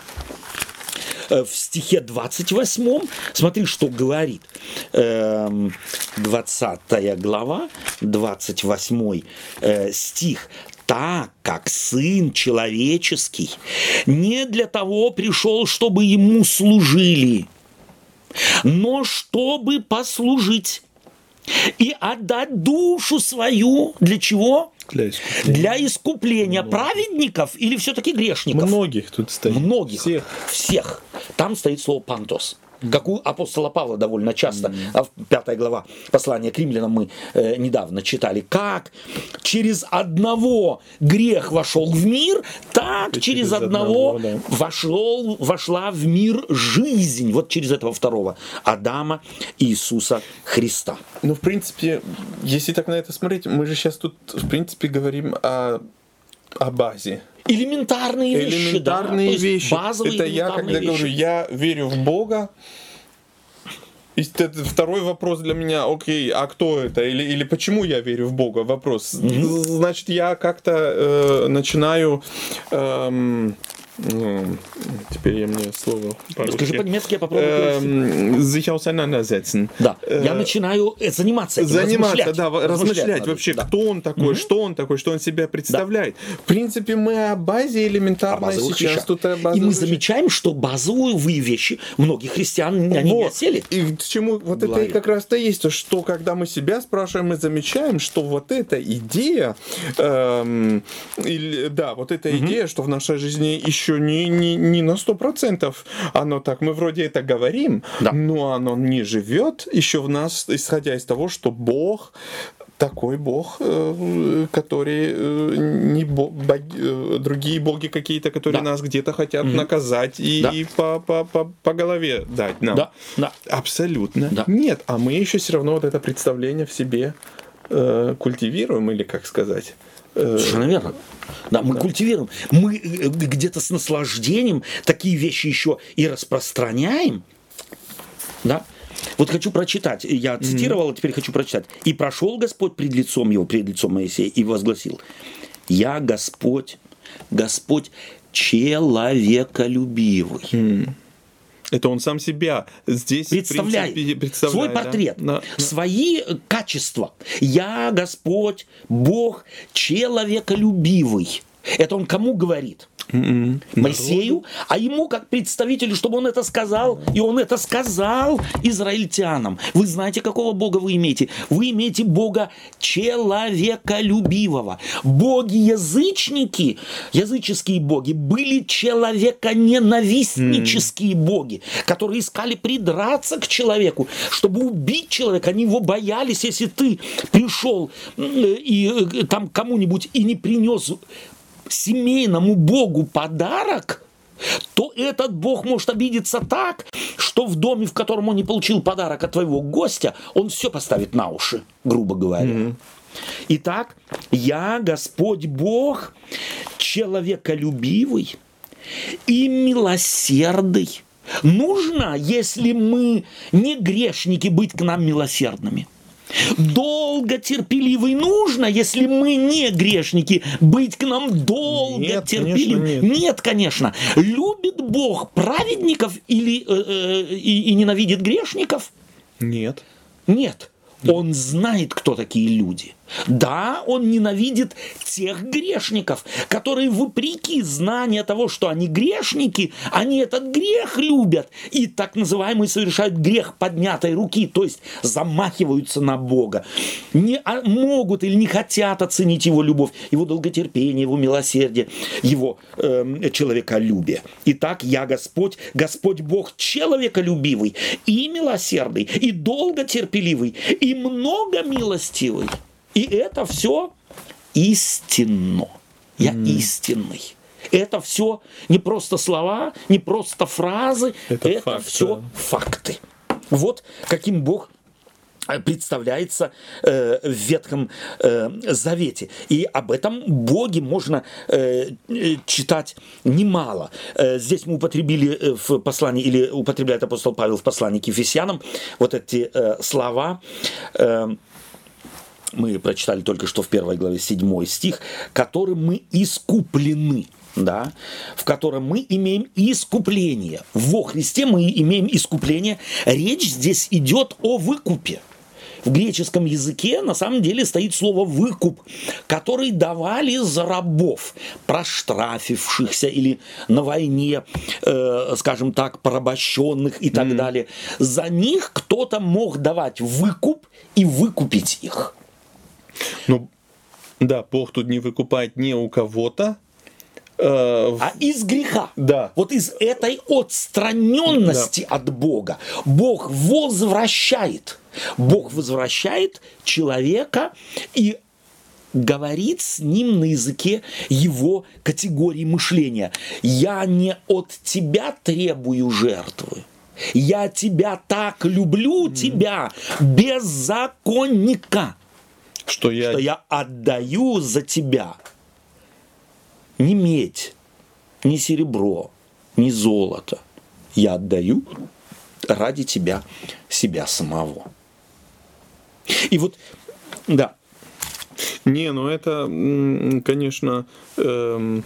в стихе 28, смотри, что говорит. 20 эм, глава, 28 э, стих. Так как Сын Человеческий не для того пришел, чтобы Ему служили, но чтобы послужить и отдать душу свою для чего? Для искупления. Для искупления праведников или все-таки грешников? Многих тут стоит. Многих. Всех. Всех. Там стоит слово пантос как у апостола Павла довольно часто, mm-hmm. пятая глава послания к римлянам мы э, недавно читали, как через одного грех вошел в мир, так через, через одного, одного да. вошел, вошла в мир жизнь, вот через этого второго Адама Иисуса Христа. Ну, в принципе, если так на это смотреть, мы же сейчас тут, в принципе, говорим о, о базе элементарные вещи. Элементарные да? вещи. Базовые Это я, когда вещи. говорю, я верю в Бога, и это второй вопрос для меня, окей, а кто это? Или, или почему я верю в Бога? Вопрос. Значит, я как-то э, начинаю ну, теперь я мне слово Скажи по-немецки, я попробую. Ähm, sich auseinandersetzen. Да, э, я начинаю заниматься этим, Заниматься, да, размышлять, размышлять вообще, да. кто он такой, что он такой, что он себя представляет. Да. В принципе, мы о базе элементарной сейчас вещах. тут о И мы замечаем, что базовые вещи многих христиан, они вот. не осели. И к чему вот это и как раз-то есть, что когда мы себя спрашиваем, мы замечаем, что вот эта идея, эм, или, да, вот эта идея, что в нашей жизни еще еще не, не, не на сто процентов оно так. Мы вроде это говорим, да. но оно не живет еще в нас, исходя из того, что Бог такой бог, э, который э, не бог, боги, другие боги какие-то, которые да. нас где-то хотят mm наказать и, да. и по, по, по, по голове дать нам. Да. Да. Абсолютно. Да. Нет, а мы еще все равно вот это представление в себе э, культивируем, или как сказать. Совершенно верно. Да, мы да. культивируем. Мы где-то с наслаждением такие вещи еще и распространяем. Да? Вот хочу прочитать, я цитировал, а теперь хочу прочитать. «И прошел Господь пред лицом его, пред лицом Моисея, и возгласил, «Я Господь, Господь человеколюбивый». Mm. Это он сам себя здесь представляет, принципе, представляет свой портрет, да? свои качества. Я Господь, Бог, человеколюбивый. Это он кому говорит? Моисею, а ему как представителю, чтобы он это сказал, и он это сказал израильтянам. Вы знаете, какого Бога вы имеете? Вы имеете Бога человеколюбивого. Боги-язычники, языческие боги, были человеконенавистнические боги, которые искали придраться к человеку, чтобы убить человека. Они его боялись, если ты пришел и э, там кому-нибудь и не принес семейному Богу подарок, то этот Бог может обидеться так, что в доме, в котором он не получил подарок от твоего гостя, он все поставит на уши, грубо говоря. Mm-hmm. Итак, я, Господь Бог, человеколюбивый и милосердный. Нужно, если мы не грешники, быть к нам милосердными – Долго терпеливый нужно, если мы не грешники, быть к нам долго нет, терпеливым. Конечно, нет. нет, конечно. Любит Бог праведников или э, э, и, и ненавидит грешников? Нет. Нет. Он знает, кто такие люди. Да, он ненавидит тех грешников, которые вопреки знания того, что они грешники, они этот грех любят и так называемый совершают грех поднятой руки, то есть замахиваются на Бога. Не а, могут или не хотят оценить его любовь, его долготерпение, его милосердие, его э, человеколюбие. Итак, я Господь, Господь Бог человеколюбивый и милосердный, и долготерпеливый, и много милостивый. И это все истинно. Я mm. истинный. Это все не просто слова, не просто фразы, это, это факт, все да. факты. Вот каким Бог э, представляется э, в Ветхом э, Завете. И об этом Боге можно э, читать немало. Э, здесь мы употребили э, в послании, или употребляет апостол Павел в послании к Ефесянам, вот эти э, слова. Э, мы прочитали только что в первой главе седьмой стих, которым мы искуплены да, в котором мы имеем искупление. Во Христе мы имеем искупление. Речь здесь идет о выкупе. В греческом языке на самом деле стоит слово «выкуп», который давали за рабов, проштрафившихся или на войне, э, скажем так, порабощенных и так mm. далее. За них кто-то мог давать выкуп и выкупить их. Ну, да, Бог тут не выкупает не у кого-то, э, а из греха. Да. Вот из этой отстраненности да. от Бога Бог возвращает. Бог возвращает человека и говорит с ним на языке его категории мышления. Я не от тебя требую жертвы. Я тебя так люблю, тебя, беззаконника что я... что я отдаю за тебя не медь, не серебро, не золото. Я отдаю ради тебя себя самого. И вот, да. Не, ну это, конечно, эм,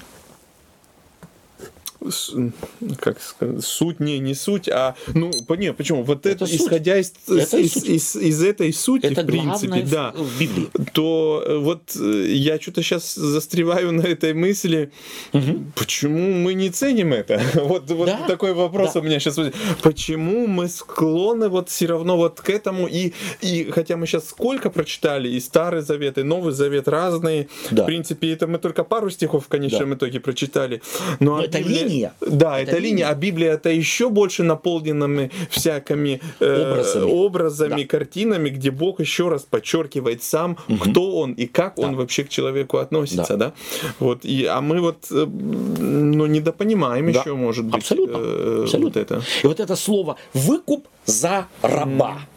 как сказать, суть не не суть, а ну не почему вот это, это исходя из, это из, из, из, из этой сути это в принципе, да, в Библии. то э, вот э, я что-то сейчас застреваю на этой мысли, угу. почему мы не ценим это? вот вот да? такой вопрос да. у меня сейчас, почему мы склонны вот все равно вот к этому и и хотя мы сейчас сколько прочитали и Старый Завет и Новый Завет разные, да. в принципе это мы только пару стихов в конечном да. итоге прочитали, но, но это лень линия. Да, это, это линия. линия, а Библия это еще больше наполненными всякими э, образами, образами да. картинами, где Бог еще раз подчеркивает сам, угу. кто Он и как да. Он вообще к человеку относится, да. да? Вот, и, а мы вот э, ну, недопонимаем да. еще, может быть, Абсолютно. Э, Абсолютно. вот это. И вот это слово «выкуп за раба». Mm.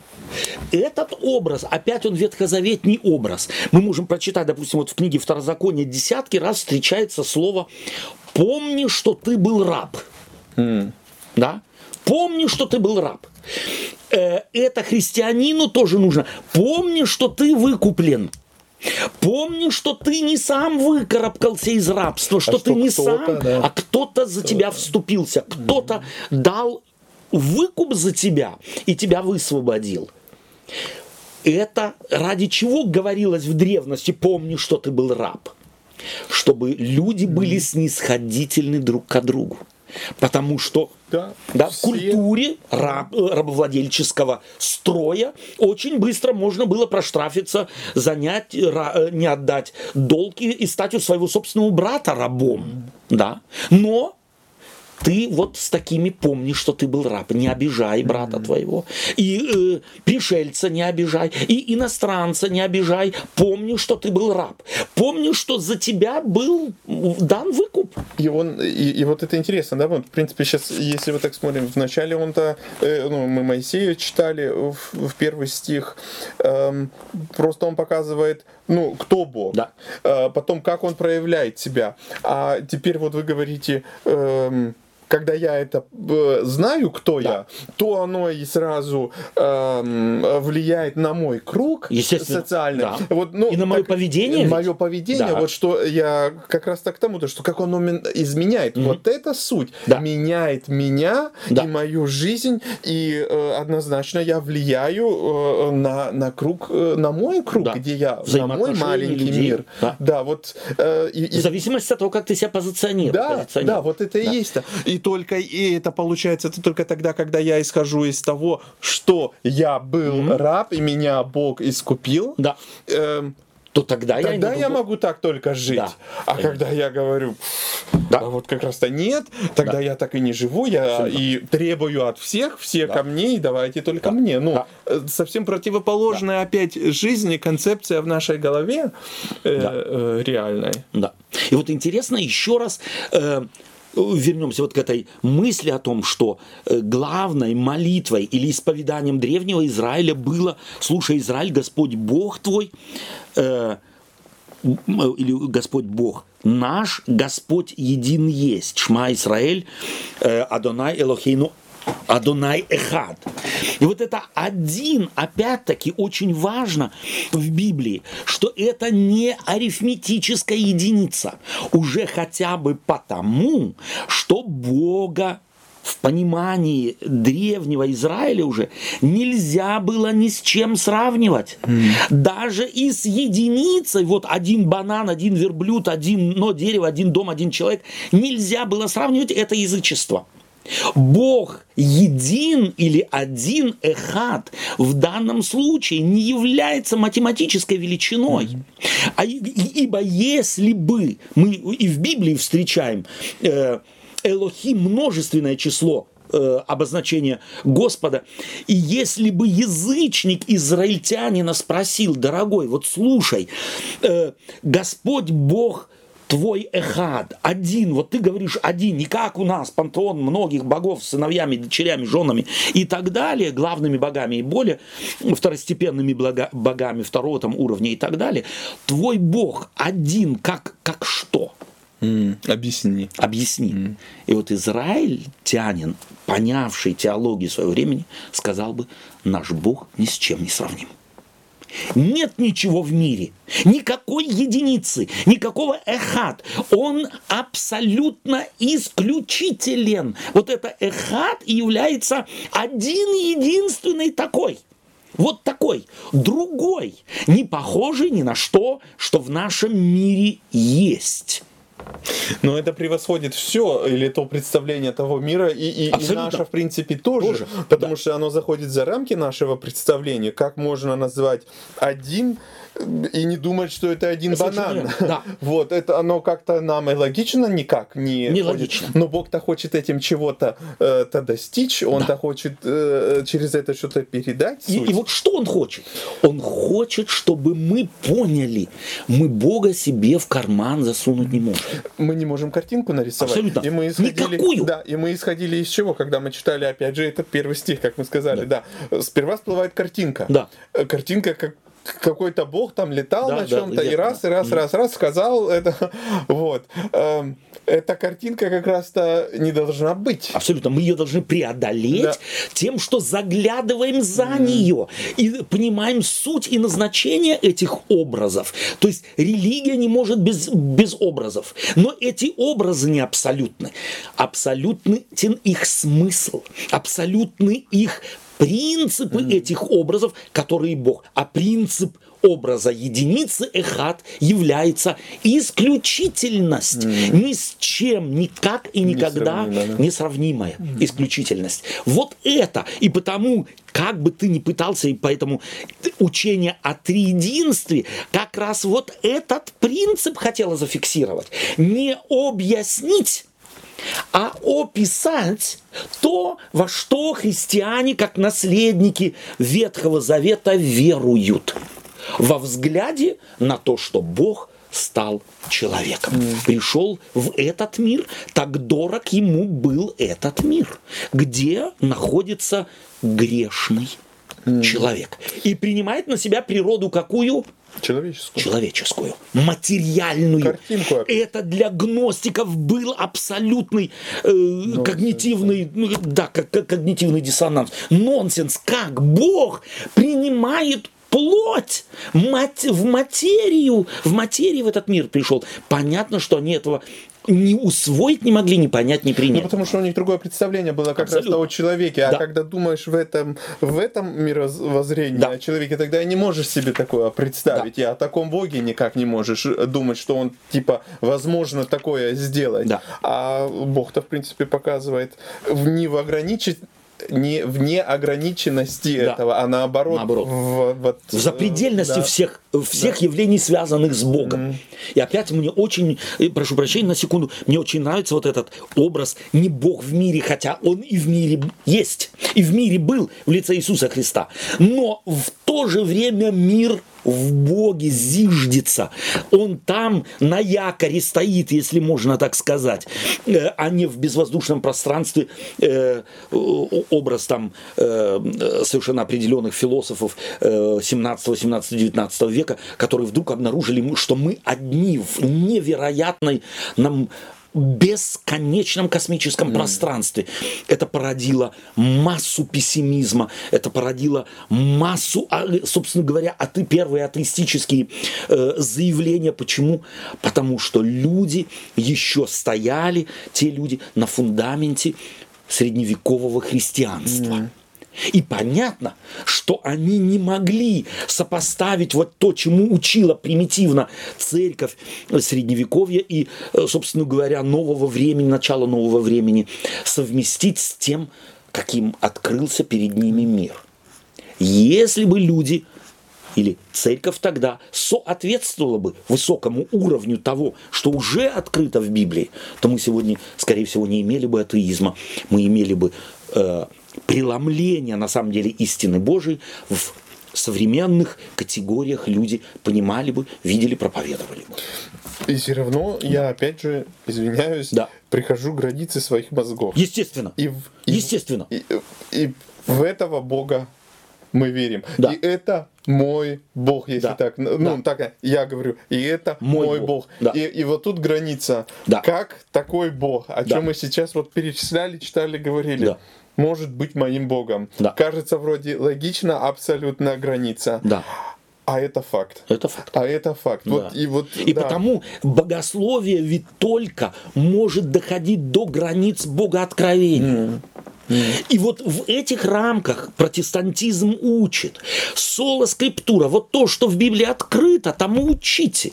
Этот образ, опять он ветхозаветний образ. Мы можем прочитать, допустим, вот в книге Второзакония десятки раз встречается слово «помни, что ты был раб». Mm. Да? Помни, что ты был раб. Э, это христианину тоже нужно. Помни, что ты выкуплен. Помни, что ты не сам выкарабкался из рабства, что, а что ты не сам, да. а кто-то за тебя вступился, кто-то дал выкуп за тебя и тебя высвободил. Это ради чего говорилось в древности, помни, что ты был раб. Чтобы люди были снисходительны друг к другу. Потому что да, да, в культуре раб, рабовладельческого строя очень быстро можно было проштрафиться, занять, ра, не отдать долг и стать у своего собственного брата рабом. Да. Но ты вот с такими помни, что ты был раб. Не обижай брата твоего. И э, пришельца не обижай. И иностранца не обижай. Помни, что ты был раб. Помни, что за тебя был дан выкуп. И, он, и, и вот это интересно, да? Вот, в принципе, сейчас, если мы так смотрим, вначале он-то, э, ну, мы Моисея читали в, в первый стих, эм, просто он показывает, ну, кто Бог. Да. Э, потом, как он проявляет себя. А теперь вот вы говорите... Эм, когда я это э, знаю, кто да. я, то оно и сразу э, влияет на мой круг социальный. Да. Вот, ну, и на мое поведение. Мое поведение, да. вот что я как раз так к тому, то, что как оно изменяет. Угу. Вот это суть. Да. Меняет меня да. и мою жизнь, и э, однозначно я влияю э, на, на круг, э, на мой круг, да. где я, на мой маленький людей. мир. Да, да вот. Э, и, и... В зависимости от того, как ты себя позиционируешь. Да, позиционируешь. да, вот это да. и есть. И только и это получается это только тогда, когда я исхожу из того, что я был mm-hmm. раб и меня Бог искупил. Да. Эм, то тогда, тогда я, тогда я могу так только жить. Да. А когда я говорю, да. а вот как раз-то нет, тогда да. я так и не живу, я Абсолютно. и требую от всех, все да. ко мне, и давайте только да. мне. Ну, да. Э, совсем противоположная да. опять жизни, концепция в нашей голове э, да. э, реальной. Да. И вот интересно еще раз... Э, вернемся вот к этой мысли о том, что э, главной молитвой или исповеданием древнего Израиля было «Слушай, Израиль, Господь Бог твой», э, или Господь Бог наш, Господь един есть. Шма Израиль, э, Адонай Элохейну Адонай Эхад. И вот это один, опять-таки, очень важно в Библии, что это не арифметическая единица. Уже хотя бы потому, что Бога в понимании древнего Израиля уже нельзя было ни с чем сравнивать. Mm. Даже и с единицей, вот один банан, один верблюд, один но дерево, один дом, один человек, нельзя было сравнивать это язычество. Бог един или один эхат в данном случае не является математической величиной. А, ибо если бы мы и в Библии встречаем э, Элохим множественное число э, обозначение Господа. И если бы язычник израильтянина спросил, дорогой, вот слушай, э, Господь Бог твой эхад, один, вот ты говоришь один, не как у нас, пантеон многих богов с сыновьями, дочерями, женами и так далее, главными богами и более второстепенными блага, богами второго там уровня и так далее. Твой бог один, как, как что? Mm, объясни. Объясни. Mm. И вот израильтянин, понявший теологию своего времени, сказал бы, наш Бог ни с чем не сравним. Нет ничего в мире, никакой единицы, никакого эхат. Он абсолютно исключителен. Вот это эхат является один единственный такой. Вот такой, другой, не похожий ни на что, что в нашем мире есть. Но это превосходит все, или то представление того мира, и, и, и наше, в принципе, тоже. тоже потому да. что оно заходит за рамки нашего представления. Как можно назвать один и не думать, что это один банан. Да. Вот, это оно как-то нам и логично никак не, не логично. Но Бог-то хочет этим чего-то э, то достичь, Он-то да. хочет э, через это что-то передать. И, и вот что Он хочет? Он хочет, чтобы мы поняли, мы Бога себе в карман засунуть не можем. Мы не можем картинку нарисовать. Абсолютно. И мы исходили, Никакую. Да, и мы исходили из чего, когда мы читали, опять же, этот первый стих, как мы сказали, да. да. Сперва всплывает картинка. Да. Э, картинка как какой-то бог там летал да, на чем-то и раз, и раз, раз, раз сказал это. Вот. Эм, эта картинка как раз-то не должна быть. Абсолютно. Мы ее должны преодолеть да. тем, что заглядываем за mm. нее и понимаем суть и назначение этих образов. То есть религия не может без, без образов. Но эти образы не абсолютны. Абсолютный их смысл, абсолютный их принципы mm. этих образов, которые Бог. А принцип образа единицы эхат является исключительность. Mm. Ни с чем, никак и никогда несравнимая mm. исключительность. Вот это. И потому, как бы ты ни пытался, и поэтому учение о триединстве как раз вот этот принцип хотело зафиксировать. Не объяснить а описать то, во что христиане, как наследники Ветхого Завета, веруют. Во взгляде на то, что Бог стал человеком. Mm. Пришел в этот мир, так дорог ему был этот мир, где находится грешный mm. человек. И принимает на себя природу какую? Человеческую. Человеческую. Материальную. Картинку. Это для гностиков был абсолютный э, когнитивный, ну, да, как, как, когнитивный диссонанс. Нонсенс. Как Бог принимает плоть, мать, в материю, в материи в этот мир пришел. Понятно, что они этого не усвоить не могли, не понять, не принять. Ну, потому что у них другое представление было как Абсолютно. раз о человеке. А да. когда думаешь в этом, в этом мировоззрении да. о человеке, тогда и не можешь себе такое представить. Да. И о таком Боге никак не можешь думать, что он, типа, возможно такое сделать. Да. А Бог-то, в принципе, показывает не в ограничить не в неограниченности да. этого, а наоборот, наоборот. В, вот, в запредельности да. всех, всех да. явлений, связанных с Богом. Mm. И опять мне очень, э, прошу прощения на секунду, мне очень нравится вот этот образ не Бог в мире, хотя Он и в мире есть, и в мире был в лице Иисуса Христа. Но в то же время мир в Боге зиждется. Он там на якоре стоит, если можно так сказать, э, а не в безвоздушном пространстве э, образ там э, совершенно определенных философов 17, 18, 19 века, которые вдруг обнаружили, что мы одни в невероятной нам бесконечном космическом mm. пространстве. Это породило массу пессимизма, это породило массу, а, собственно говоря, аты, первые атеистические э, заявления. Почему? Потому что люди еще стояли, те люди, на фундаменте средневекового христианства. Mm. И понятно, что они не могли сопоставить вот то, чему учила примитивно церковь средневековья и, э, собственно говоря, нового времени, начала нового времени, совместить с тем, каким открылся перед ними мир. Если бы люди или церковь тогда соответствовала бы высокому уровню того, что уже открыто в Библии, то мы сегодня, скорее всего, не имели бы атеизма, мы имели бы э, преломления, на самом деле, истины Божией в современных категориях люди понимали бы, видели, проповедовали бы. И все равно да. я, опять же, извиняюсь, да. прихожу к границе своих мозгов. Естественно. И, и, Естественно. И, и, и в этого Бога мы верим. Да. И это мой Бог, если да. так. Ну, да. так я говорю. И это мой, мой Бог. Бог. Да. И, и вот тут граница. Да. Как такой Бог? О да. чем мы сейчас вот перечисляли, читали, говорили. Да может быть моим Богом. Да. Кажется вроде логично, абсолютно граница. Да. А это факт. Это факт. А это факт. Да. Вот, и вот, и да. потому богословие ведь только может доходить до границ богооткровения. Mm. И вот в этих рамках протестантизм учит. Соло скриптура, вот то, что в Библии открыто, тому учите.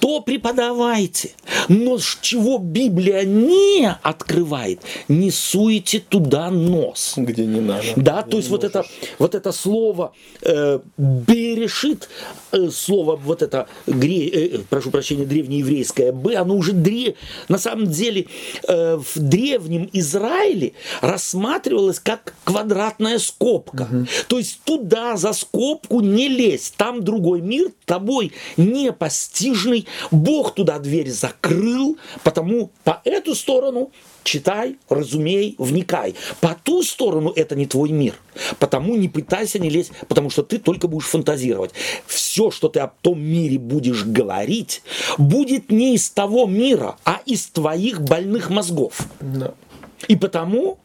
То преподавайте. Но чего Библия не открывает, не суете туда нос. Где не надо. Да, то есть вот это, вот это слово э, берешит, э, слово вот это, гре, э, прошу прощения, древнееврейское «б», оно уже дре, на самом деле э, в древнем Израиле рассматривалось как квадратная скобка. Угу. То есть туда за скобку не лезь, там другой мир, тобой непостижный, Бог туда дверь закрыл, потому по эту сторону читай, разумей, вникай. По ту сторону это не твой мир. Потому не пытайся не лезть, потому что ты только будешь фантазировать. Все, что ты о том мире будешь говорить, будет не из того мира, а из твоих больных мозгов. Да. И потому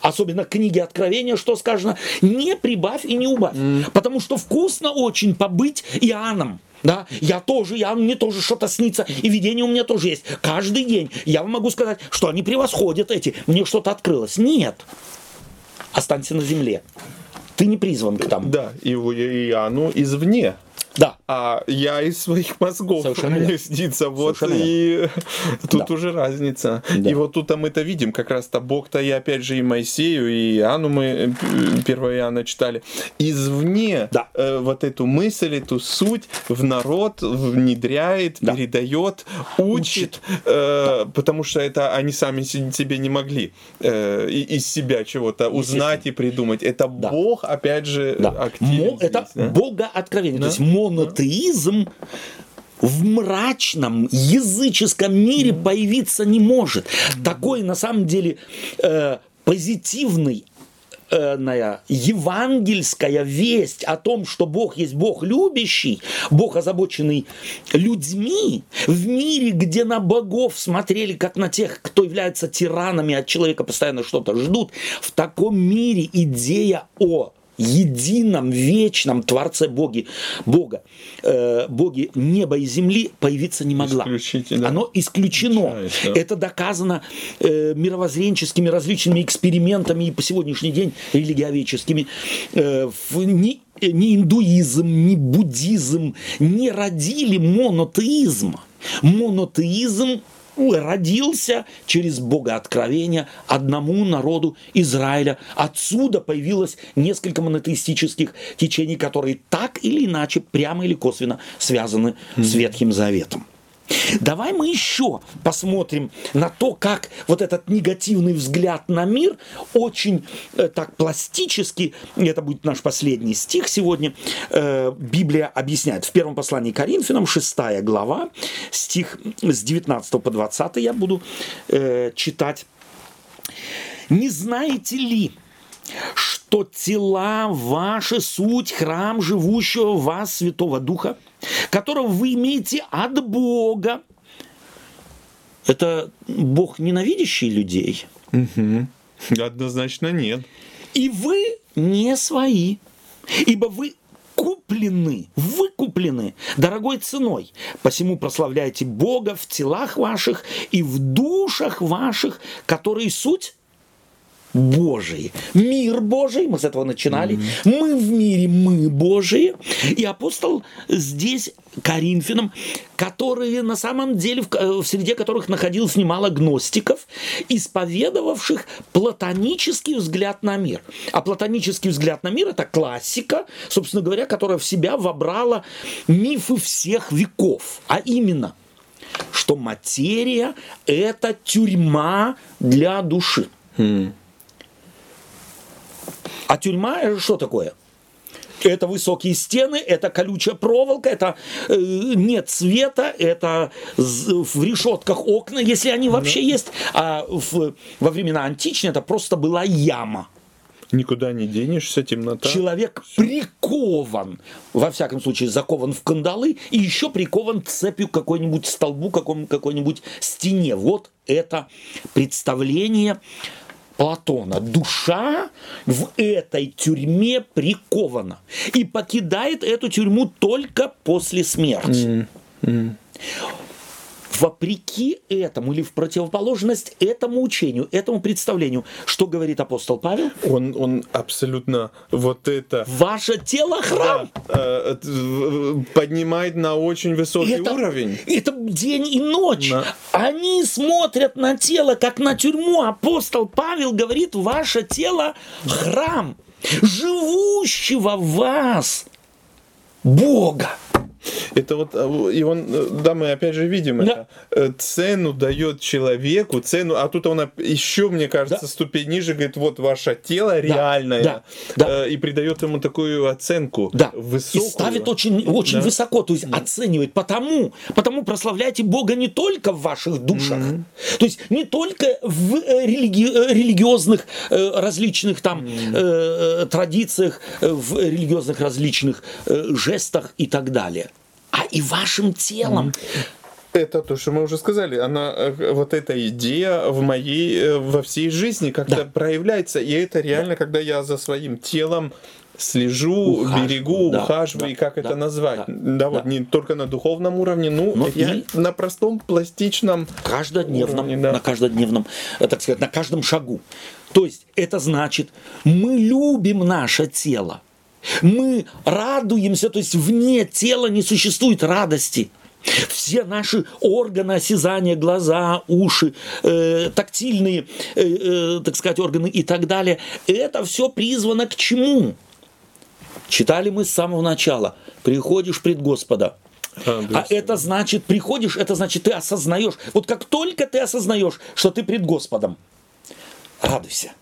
особенно книги Откровения, что сказано, не прибавь и не убавь. Mm. Потому что вкусно очень побыть Иоанном. Да, я тоже, я, мне тоже что-то снится, и видение у меня тоже есть. Каждый день я вам могу сказать, что они превосходят эти, мне что-то открылось. Нет. Останься на земле. Ты не призван к тому. Да, и Иоанну извне да. А я из своих мозгов Совершенно мне снится. Вот Совершенно и тут да. уже разница. Да. И вот тут мы это видим, как раз-то Бог-то и опять же и Моисею, и Иоанну мы 1 э, Иоанна читали. Извне да. э, вот эту мысль, эту суть в народ внедряет, да. передает, учит, учит. Э, да. потому что это они сами себе не могли э, из себя чего-то узнать и придумать. Это да. Бог, опять же, да. активен. Это да? Бога откровение. Да? То есть монотеизм в мрачном языческом мире появиться не может. Такой, на самом деле, э, позитивный евангельская весть о том, что Бог есть Бог любящий, Бог озабоченный людьми, в мире, где на богов смотрели как на тех, кто является тиранами, от человека постоянно что-то ждут, в таком мире идея о едином, вечном Творце Боги, Бога, э, Боге неба и земли появиться не могла. Оно исключено. Да. Это доказано э, мировоззренческими различными экспериментами и по сегодняшний день религиоведческими. Э, в, ни, ни индуизм, ни буддизм не родили монотеизм. Монотеизм родился через богооткровение одному народу Израиля. Отсюда появилось несколько монотеистических течений, которые так или иначе, прямо или косвенно связаны mm-hmm. с Ветхим Заветом. Давай мы еще посмотрим на то, как вот этот негативный взгляд на мир очень э, так пластически, это будет наш последний стих сегодня, э, Библия объясняет. В первом послании Коринфянам, 6 глава, стих с 19 по 20 я буду э, читать. «Не знаете ли, что тела ваши суть храм живущего в вас Святого Духа, которого вы имеете от Бога. Это Бог ненавидящий людей? Угу. Однозначно нет. И вы не свои, ибо вы куплены, выкуплены дорогой ценой. Посему прославляйте Бога в телах ваших и в душах ваших, которые суть Божий. Мир Божий, мы с этого начинали. Mm-hmm. Мы в мире, мы Божии. И апостол здесь Коринфянам, которые на самом деле, в, в среде которых находилось немало гностиков, исповедовавших платонический взгляд на мир. А платонический взгляд на мир – это классика, собственно говоря, которая в себя вобрала мифы всех веков. А именно, что материя – это тюрьма для души. Mm. А тюрьма что такое? Это высокие стены, это колючая проволока, это э, нет света, это в решетках окна, если они вообще да. есть. А в, во времена античные это просто была яма. Никуда не денешься, темнота. Человек прикован, во всяком случае, закован в кандалы и еще прикован цепью к какой-нибудь столбу, какой- какой-нибудь стене. Вот это представление Платона. Душа в этой тюрьме прикована и покидает эту тюрьму только после смерти. Mm-hmm. Вопреки этому или в противоположность этому учению, этому представлению, что говорит апостол Павел? Он, он абсолютно вот это... Ваше тело храм! Да, э, поднимает на очень высокий это, уровень. Это день и ночь. Да. Они смотрят на тело, как на тюрьму. Апостол Павел говорит, ваше тело храм живущего в вас Бога. Это вот, а, и он, э, да, мы опять же видим да. это, э, цену дает человеку, цену, а тут он еще, мне кажется, да. ступень ниже, говорит, вот ваше тело да. реальное, да. Да. Э, и придает ему такую оценку да. высокую. И ставит очень, очень да. высоко, то есть да. оценивает, потому, потому прославляйте Бога не только в ваших душах, mm-hmm. то есть не только в религи, религиозных различных там mm-hmm. традициях, в религиозных различных жестах и так далее а и вашим телом. Это то, что мы уже сказали. Она, э, вот эта идея в моей, э, во всей жизни как-то да. проявляется. И это реально, да. когда я за своим телом слежу, ухаживаю, берегу, да, ухаживаю, да, и как да, это назвать. Да, да, да, вот не только на духовном уровне, ну, Но я и на простом пластичном каждодневном, уровне, да. на каждодневном, э, так сказать, на каждом шагу. То есть это значит, мы любим наше тело. Мы радуемся, то есть вне тела не существует радости. Все наши органы осязания, глаза, уши, э, тактильные, э, э, так сказать, органы и так далее, это все призвано к чему? Читали мы с самого начала. Приходишь пред Господа. А, а это значит, приходишь, это значит, ты осознаешь. Вот как только ты осознаешь, что ты пред Господом, радуйся.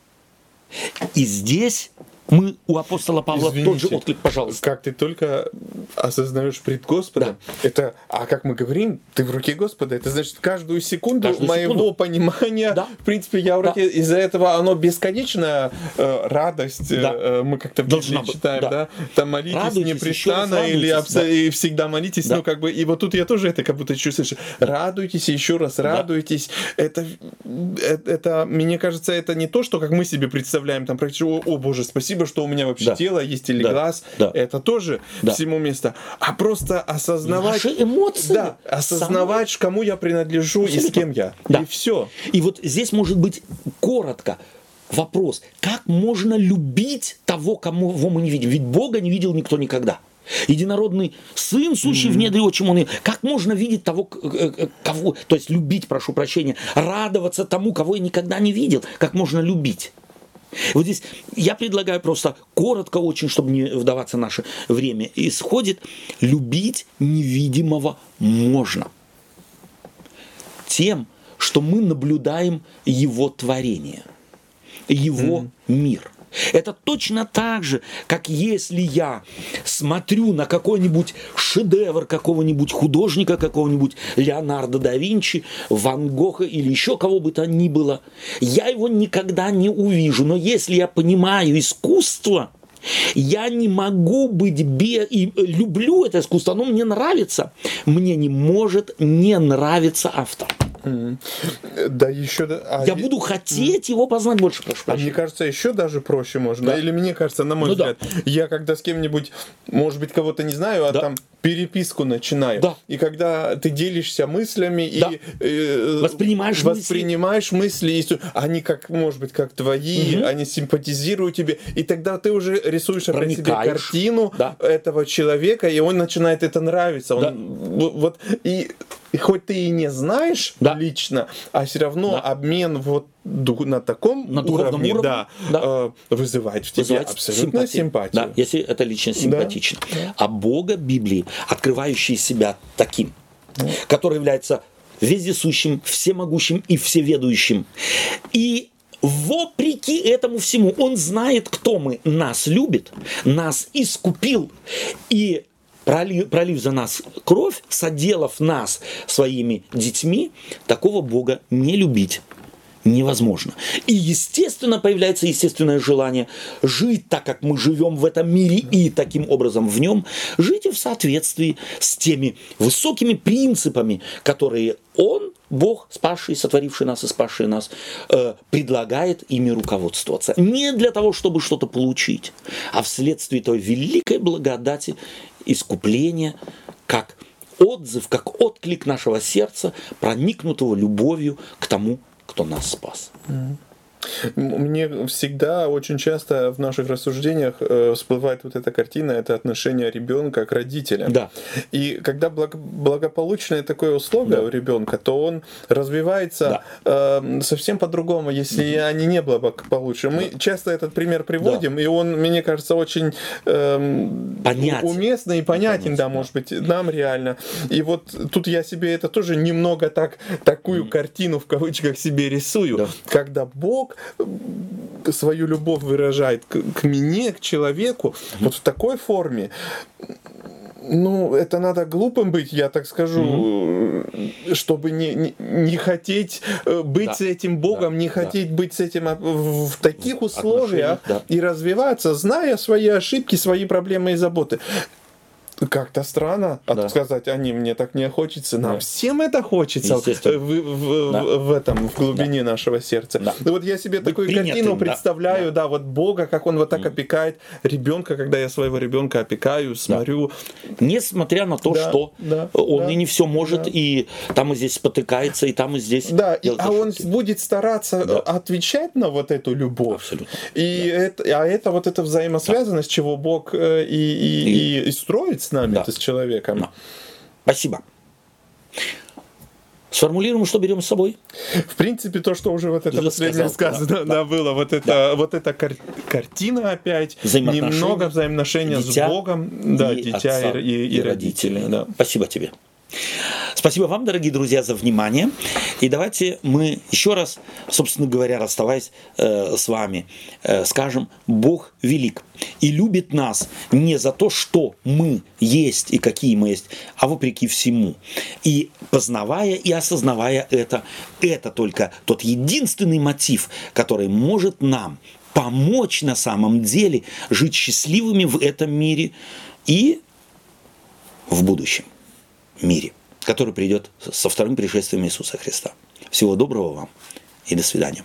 И здесь мы у апостола Павла Извините, тот же отклик, пожалуйста. Как ты только осознаешь пред Господом, да. это, а как мы говорим, ты в руке Господа, это значит каждую секунду каждую моего секунду. понимания, да. в принципе, я в руке, да. из-за этого оно бесконечная э, радость, да. э, мы как-то в Библии читаем, да. да, там молитесь Радуйтесь, непрестанно или абс... да. и всегда молитесь, да. ну как бы, и вот тут я тоже это как будто чувствую, радуйтесь, еще раз радуйтесь, да. это, это, это, мне кажется, это не то, что как мы себе представляем, там, практически, о, о боже, спасибо, спасибо, что у меня вообще да. тело есть или да. глаз. Да. Это тоже да. всему место. А просто осознавать... Наши эмоции. Да, осознавать, Самые... кому я принадлежу Абсолютно. и с кем я. Да. И все. И вот здесь может быть коротко вопрос. Как можно любить того, кому мы не видим? Ведь Бога не видел никто никогда. Единородный сын, сущий mm-hmm. в недре отчим он. Как можно видеть того, кого, то есть любить, прошу прощения, радоваться тому, кого я никогда не видел? Как можно любить? Вот здесь я предлагаю просто коротко очень, чтобы не вдаваться в наше время, исходит любить невидимого можно. Тем, что мы наблюдаем его творение, его mm-hmm. мир – это точно так же, как если я смотрю на какой-нибудь шедевр какого-нибудь художника, какого-нибудь Леонардо да Винчи, Ван Гога или еще кого бы то ни было, я его никогда не увижу. Но если я понимаю искусство, я не могу быть бе... и люблю это искусство, оно мне нравится. Мне не может не нравиться автор. Да, еще... А я буду хотеть его познать больше, прошу А мне кажется, еще даже проще можно. Да. Или мне кажется, на мой ну, взгляд, да. я когда с кем-нибудь, может быть, кого-то не знаю, а да. там переписку начинаю. Да. И когда ты делишься мыслями да. и э, воспринимаешь, воспринимаешь мысли, мысли они как, может быть, как твои, угу. они симпатизируют тебе, и тогда ты уже рисуешь опять себе картину да. этого человека, и он начинает это нравиться. Он, да. вот, и и хоть ты и не знаешь да. лично, а все равно да. обмен вот на таком на уровне, уровне да, да. Э, вызывает в тебе вызывает абсолютно симпатию. симпатию. Да, если это лично симпатично. Да. А Бога Библии, открывающий себя таким, да. который является вездесущим, всемогущим и всеведущим. И Вопреки этому всему, он знает, кто мы. Нас любит, нас искупил. И пролив, пролив за нас кровь, соделав нас своими детьми, такого Бога не любить невозможно. И, естественно, появляется естественное желание жить так, как мы живем в этом мире, и таким образом в нем жить в соответствии с теми высокими принципами, которые Он, Бог, спасший, сотворивший нас и спасший нас, э, предлагает ими руководствоваться. Не для того, чтобы что-то получить, а вследствие той великой благодати искупления, как отзыв, как отклик нашего сердца, проникнутого любовью к тому, кто нас спас. Mm-hmm. Мне всегда, очень часто в наших рассуждениях э, всплывает вот эта картина, это отношение ребенка к родителям. Да. И когда благополучное такое условие да. у ребенка, то он развивается да. э, совсем по-другому, если угу. они не благополучны. Мы да. часто этот пример приводим, да. и он, мне кажется, очень э, понятен. уместный и понятен, понятен, да, может быть, нам реально. И вот тут я себе это тоже немного так, такую картину в кавычках себе рисую, да. когда Бог свою любовь выражает к, к мне, к человеку, вот в такой форме, ну, это надо глупым быть, я так скажу, mm-hmm. чтобы не, не, не хотеть э, быть да. с этим Богом, да. не хотеть да. быть с этим а, в, в таких условиях да. и развиваться, зная свои ошибки, свои проблемы и заботы как-то странно да. сказать, они мне так не хочется. Нам да. всем это хочется в, в, да. в, этом, в глубине да. нашего сердца. Да. И вот я себе Быть такую принятым, картину представляю, да. да, вот Бога, как Он вот так mm. опекает ребенка, когда я своего ребенка опекаю, смотрю. Да. Несмотря на то, да. что да. он да. и не все может, да. и там и здесь спотыкается, и там и здесь. Да, и, а он будет стараться да. отвечать на вот эту любовь. Абсолютно. И да. это, а это вот эта взаимосвязанность, да. чего Бог э, и, и, и, и строится с нами, да. ты с человеком. Да. Спасибо. Сформулируем, что берем с собой. В принципе, то, что уже вот это уже последнее сказано, да, да, было, вот это, да. вот эта кар- картина опять, немного взаимоотношения дитя, с Богом, да, и дитя и, и, и родители. родители да. Спасибо тебе. Спасибо вам, дорогие друзья, за внимание. И давайте мы еще раз, собственно говоря, расставаясь э, с вами, э, скажем, Бог велик и любит нас не за то, что мы есть и какие мы есть, а вопреки всему. И познавая и осознавая это, это только тот единственный мотив, который может нам помочь на самом деле жить счастливыми в этом мире и в будущем мире, который придет со вторым пришествием Иисуса Христа. Всего доброго вам и до свидания.